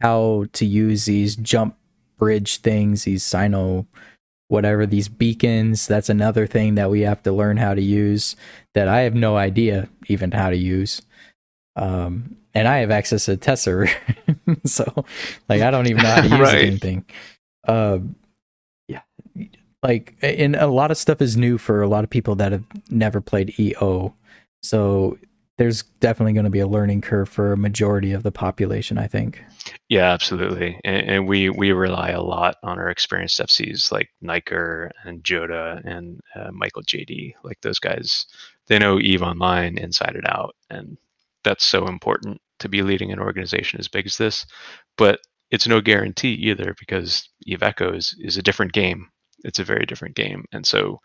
how to use these jump bridge things, these cyno whatever these beacons, that's another thing that we have to learn how to use that I have no idea even how to use. Um and I have access to server. so like I don't even know how to use Right. anything. Um yeah. Like and a lot of stuff is new for a lot of people that have never played EO. So there's definitely going to be a learning curve for a majority of the population, I think. Yeah, absolutely. And, and we we rely a lot on our experienced FCs like Niker and Joda and uh, Michael JD. Like those guys, they know Eve Online inside and out, and that's so important to be leading an organization as big as this. But it's no guarantee either because Eve Echoes is a different game. It's a very different game, and so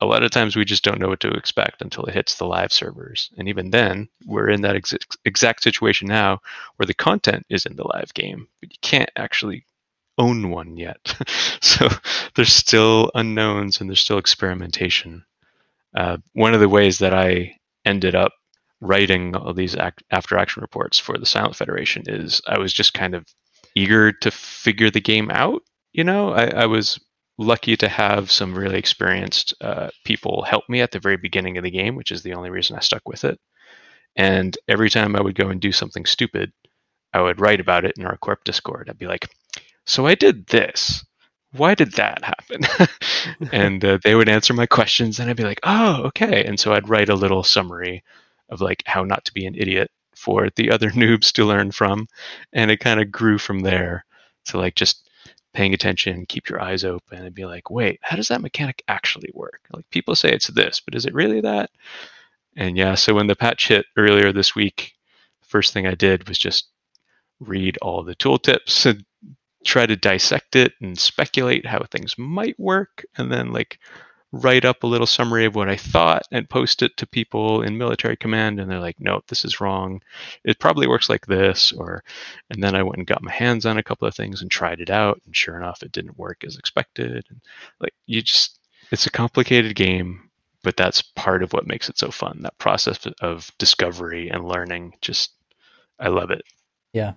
a lot of times we just don't know what to expect until it hits the live servers. And even then, we're in that ex- exact situation now where the content is in the live game, but you can't actually own one yet. so there's still unknowns and there's still experimentation. Uh, one of the ways that I ended up writing all these act- after action reports for the Silent Federation is I was just kind of eager to figure the game out. You know, I, I was lucky to have some really experienced uh, people help me at the very beginning of the game, which is the only reason I stuck with it. And every time I would go and do something stupid, I would write about it in our Corp Discord. I'd be like, "So I did this. Why did that happen?" and uh, they would answer my questions, and I'd be like, "Oh, okay." And so I'd write a little summary of like how not to be an idiot for the other noobs to learn from, and it kind of grew from there to like just paying attention, keep your eyes open, and be like, "Wait, how does that mechanic actually work?" Like people say it's this, but is it really that? And yeah, so when the patch hit earlier this week, first thing I did was just read all the tooltips and try to dissect it and speculate how things might work, and then like write up a little summary of what I thought and post it to people in military command and they're like, nope, this is wrong. It probably works like this or and then I went and got my hands on a couple of things and tried it out and sure enough it didn't work as expected. And like you just it's a complicated game, but that's part of what makes it so fun. That process of discovery and learning just I love it. Yeah.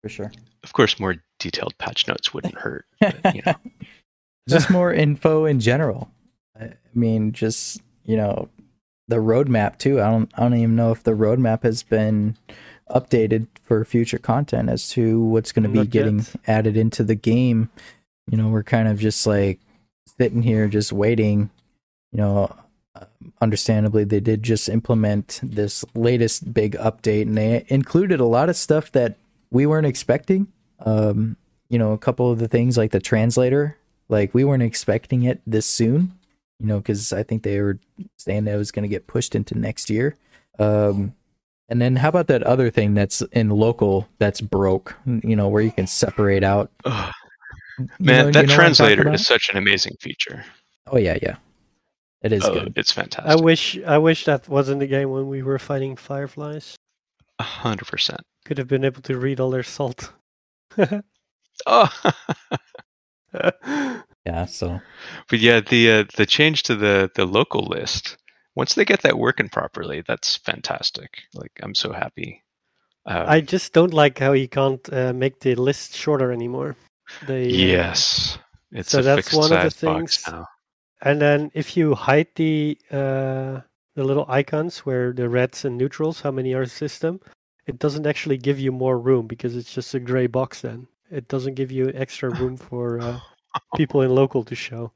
For sure. Of course more detailed patch notes wouldn't hurt. But, you know. just more info in general. I mean, just you know, the roadmap too. I don't, I don't even know if the roadmap has been updated for future content as to what's going to be Not getting yet. added into the game. You know, we're kind of just like sitting here, just waiting. You know, uh, understandably, they did just implement this latest big update, and they included a lot of stuff that we weren't expecting. Um, you know, a couple of the things like the translator, like we weren't expecting it this soon you know, because I think they were saying that it was going to get pushed into next year. Um, and then how about that other thing that's in local that's broke? You know, where you can separate out. Ugh. You Man, know- that you know what I'm talking translator is such an amazing feature. Oh yeah, yeah, it is Oh, good. It's fantastic. I wish I wish that wasn't the game when we were fighting fireflies. A hundred percent. Could have been able to read all their salt. Oh, Yeah, so but yeah, the uh, the change to the the local list. Once they get that working properly, that's fantastic. Like I'm so happy. Um, I just don't like how you can't uh, make the list shorter anymore. They, uh, yes, it's so a that's fixed one of the things- now. And then if you hide the uh, the little icons where the reds and neutrals, how many are system, it doesn't actually give you more room because it's just a gray box. Then it doesn't give you extra room for uh, people in local to show.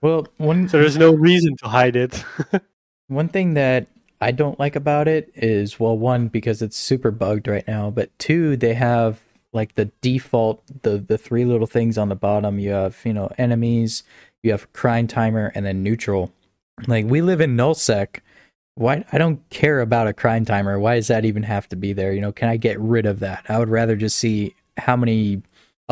well, one So there's no reason to hide it. One thing that I don't like about it is well, one because it's super bugged right now, but two, they have like the default the the three little things on the bottom. You have you know enemies, you have crime timer, and then neutral. Like we live in nullsec. Why I don't care about a crime timer. Why does that even have to be there? You know, can I get rid of that? I would rather just see how many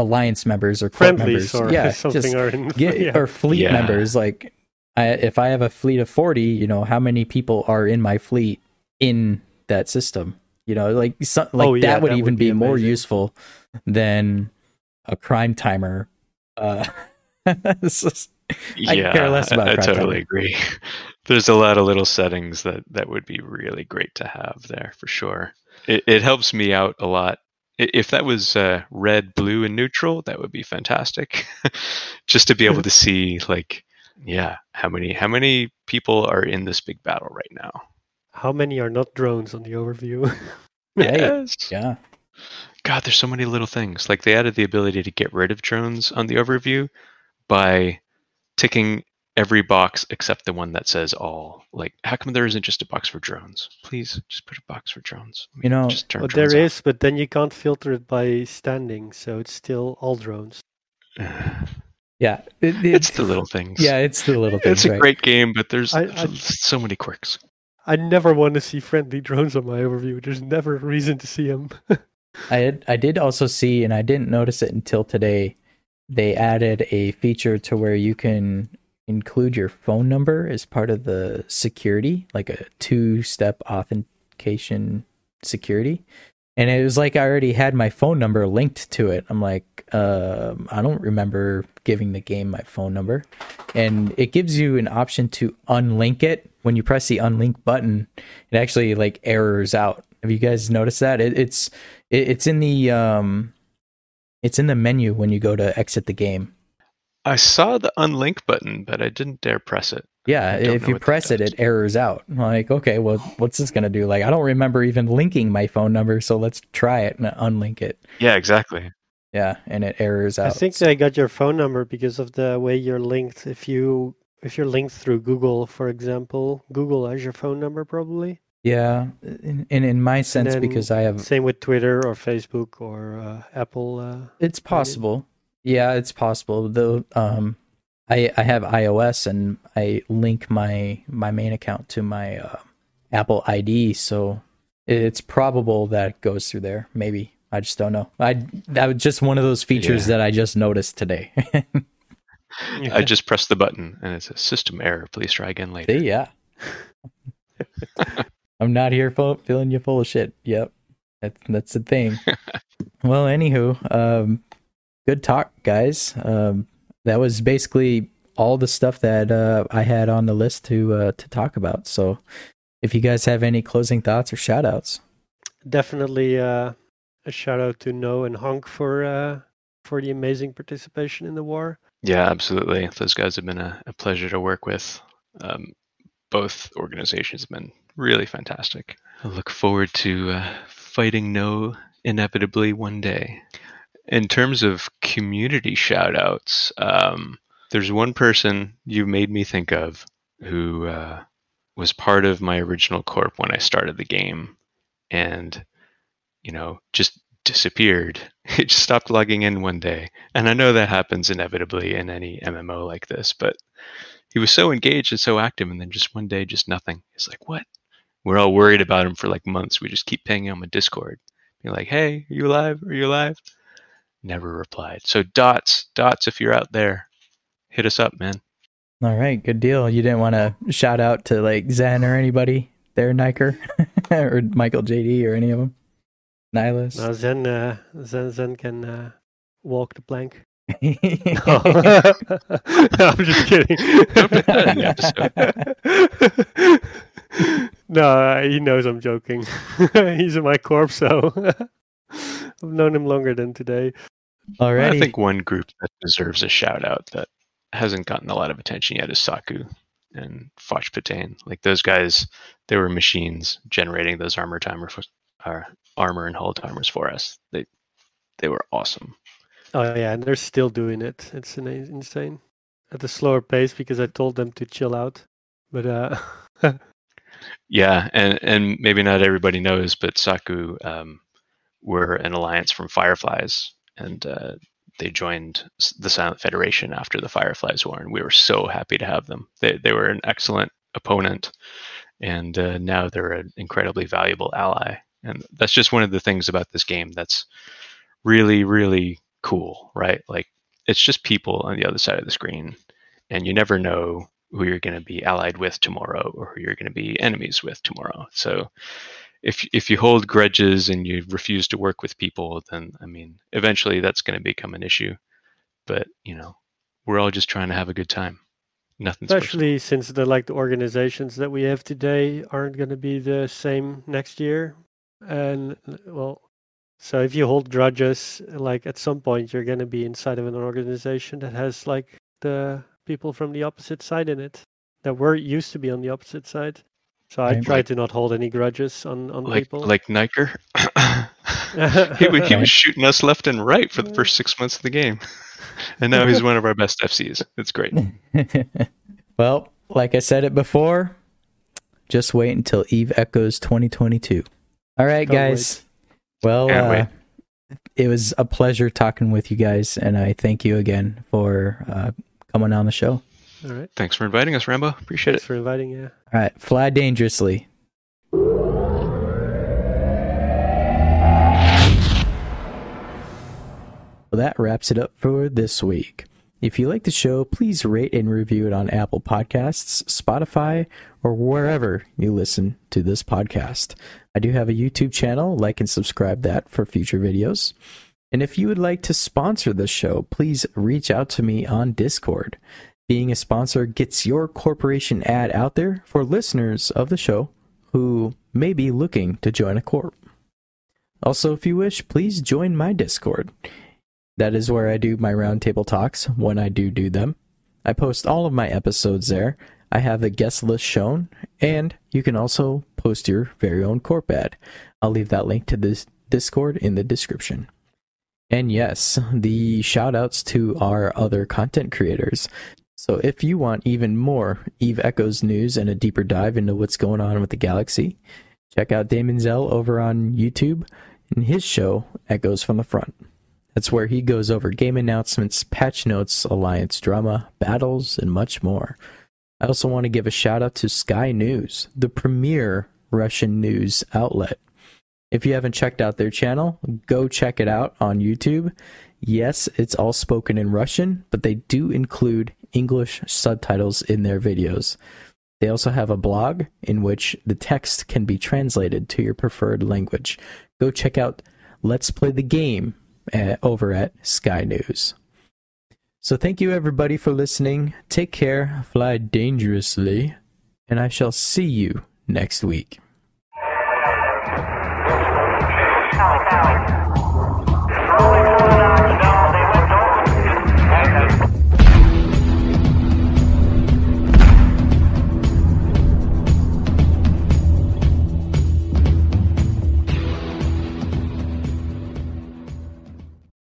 alliance members or club Friendlies members, or yeah, something just are in. get yeah. or fleet Yeah. members like I, if i have a fleet of 40 you know how many people are in my fleet in that system you know like so, like Oh, yeah, that would that even would be, be more useful than a crime timer uh just- I yeah, could care less about I, I crime totally timer. agree. There's a lot of little settings that that would be really great to have there for sure. It, it helps me out a lot. I- If that was uh, red, blue, and neutral, that would be fantastic. Just to be able to see, like, yeah, how many how many people are in this big battle right now? How many are not drones on the overview? Yes. yeah God, there's so many little things. Like they added the ability to get rid of drones on the overview by ticking every box except the one that says all. Like, how come there isn't just a box for drones? Please, just put a box for drones. We You know, just turn Well, drones there off. is, but then you can't filter it by standing, so it's still all drones. yeah it, it- it's the little things. yeah it's the little things it's a right? great game, but there's I- I- so many quirks. I never want to see friendly drones on my overview. There's never a reason to see them. I had, I did also see, and I didn't notice it until today. They added a feature to where you can include your phone number as part of the security, like a two-step authentication security. And it was like I already had my phone number linked to it. I'm like, um, I don't remember giving the game my phone number. And it gives you an option to unlink it. When you press the unlink button, it actually like errors out. Have you guys noticed that? It, it's it, it's in the um it's in the menu when you go to exit the game. I saw the unlink button, but I didn't dare press it. Yeah, if know you press it, it errors out. I'm like, okay, well, what's this gonna do? Like, I don't remember even linking my phone number, so let's try it and unlink it. Yeah, exactly. Yeah, and it errors out. I think they got your phone number because of the way you're linked. If you if you're linked through Google, for example, Google has your phone number probably. yeah, and in, in my sense, then because I have, Same with Twitter or Facebook or uh, Apple. Uh, it's possible. Yeah, it's possible. Though, um, I I have iOS and I link my my main account to my uh, Apple ID, so it's probable that it goes through there. Maybe, I just don't know. I that was just one of those features Yeah. that I just noticed today. I just pressed the button and it's a system error. Please try again later. See, yeah. I'm not here filling you full of shit. Yep, that's that's the thing. well, anywho, um, good talk, guys. Um, that was basically all the stuff that uh, I had on the list to uh, to talk about. So, if you guys have any closing thoughts or shout outs, Definitely uh, a shout out to No and Honk for uh, for the amazing participation in the war. Yeah, absolutely. Those guys have been a, a pleasure to work with. Um, both organizations have been really fantastic. I look forward to uh, fighting no inevitably one day. In terms of community shout outs, um, there's one person you made me think of who uh, was part of my original corp when I started the game and, you know, just disappeared. It just stopped logging in one day. And I know that happens inevitably in any MMO like this, but he was so engaged and so active, and then just one day, just nothing. It's like, what? We're all worried about him for like months. We just keep pinging him on Discord. Be like, hey, are you alive? Are you alive? Never replied. So, Dots, Dots, if you're out there, hit us up, man. all right, good deal. You didn't want to shout out to like Zen or anybody there, Niker or Michael JD or any of them, Nihilus. Now Zen, uh, Zen, Zen can uh, walk the plank. no, I'm just kidding. Don't put that in the episode. no, uh, he knows I'm joking. He's in my corp, so I've known him longer than today. Alrighty. I think one group that deserves a shout out that hasn't gotten a lot of attention yet is Saku and Foch Patain. Like those guys, they were machines generating those armor timer for, uh, armor and hull timers for us. They they were awesome. Oh yeah, and they're still doing it. It's ina- insane at a slower pace because I told them to chill out. But uh, Yeah, and and maybe not everybody knows, but Saku um, were an alliance from Fireflies, and uh, they joined the Silent Federation after the Fireflies War, and we were so happy to have them. They they were an excellent opponent, and uh, now they're an incredibly valuable ally. And that's just one of the things about this game that's really really cool, right? Like it's just people on the other side of the screen, and you never know who you're going to be allied with tomorrow or who you're going to be enemies with tomorrow. So if if you hold grudges and you refuse to work with people, then I mean, eventually that's going to become an issue. But you know, we're all just trying to have a good time. Personal. especially since the like the organizations that we have today aren't going to be the same next year, and well, so if you hold grudges, like at some point you're going to be inside of an organization that has like the people from the opposite side in it that were used to be on the opposite side. So I Right. try to not hold any grudges on on like people. like Niker. he, wa- he was shooting us left and right for the first six months of the game, and now he's one of our best FCs. It's great. well, like I said it before, just wait until Eve Echoes 2022. All right, Can't guys. Well, Can't uh, it was a pleasure talking with you guys, and I thank you again for uh, coming on the show. All right. Thanks for inviting us, Rambo. Appreciate Thanks it. for inviting. Yeah. All right, fly dangerously. Well, that wraps it up for this week. If you like the show, please rate and review it on Apple Podcasts, Spotify, or wherever you listen to this podcast. I do have a YouTube channel. Like and subscribe that for future videos. And if you would like to sponsor the show, please reach out to me on Discord. Being a sponsor gets your corporation ad out there for listeners of the show who may be looking to join a corp. Also, if you wish, please join my Discord. That is where I do my roundtable talks when I do do them. I post all of my episodes there. I have a guest list shown, and you can also post your very own corp ad. I'll leave that link to this Discord in the description. And yes, the shout outs to our other content creators. So if you want even more Eve Echoes news and a deeper dive into what's going on with the galaxy, check out Damon Zell over on YouTube and his show Echoes from the Front. That's where he goes over game announcements, patch notes, alliance drama, battles, and much more. I also want to give a shout out to Sky News, the premier Russian news outlet. If you haven't checked out their channel, go check it out on YouTube. Yes, it's all spoken in Russian, but they do include English subtitles in their videos. They also have a blog in which the text can be translated to your preferred language. Go check out Let's Play the Game uh, over at Sky News. So, thank you everybody for listening. Take care, fly dangerously, and I shall see you next week.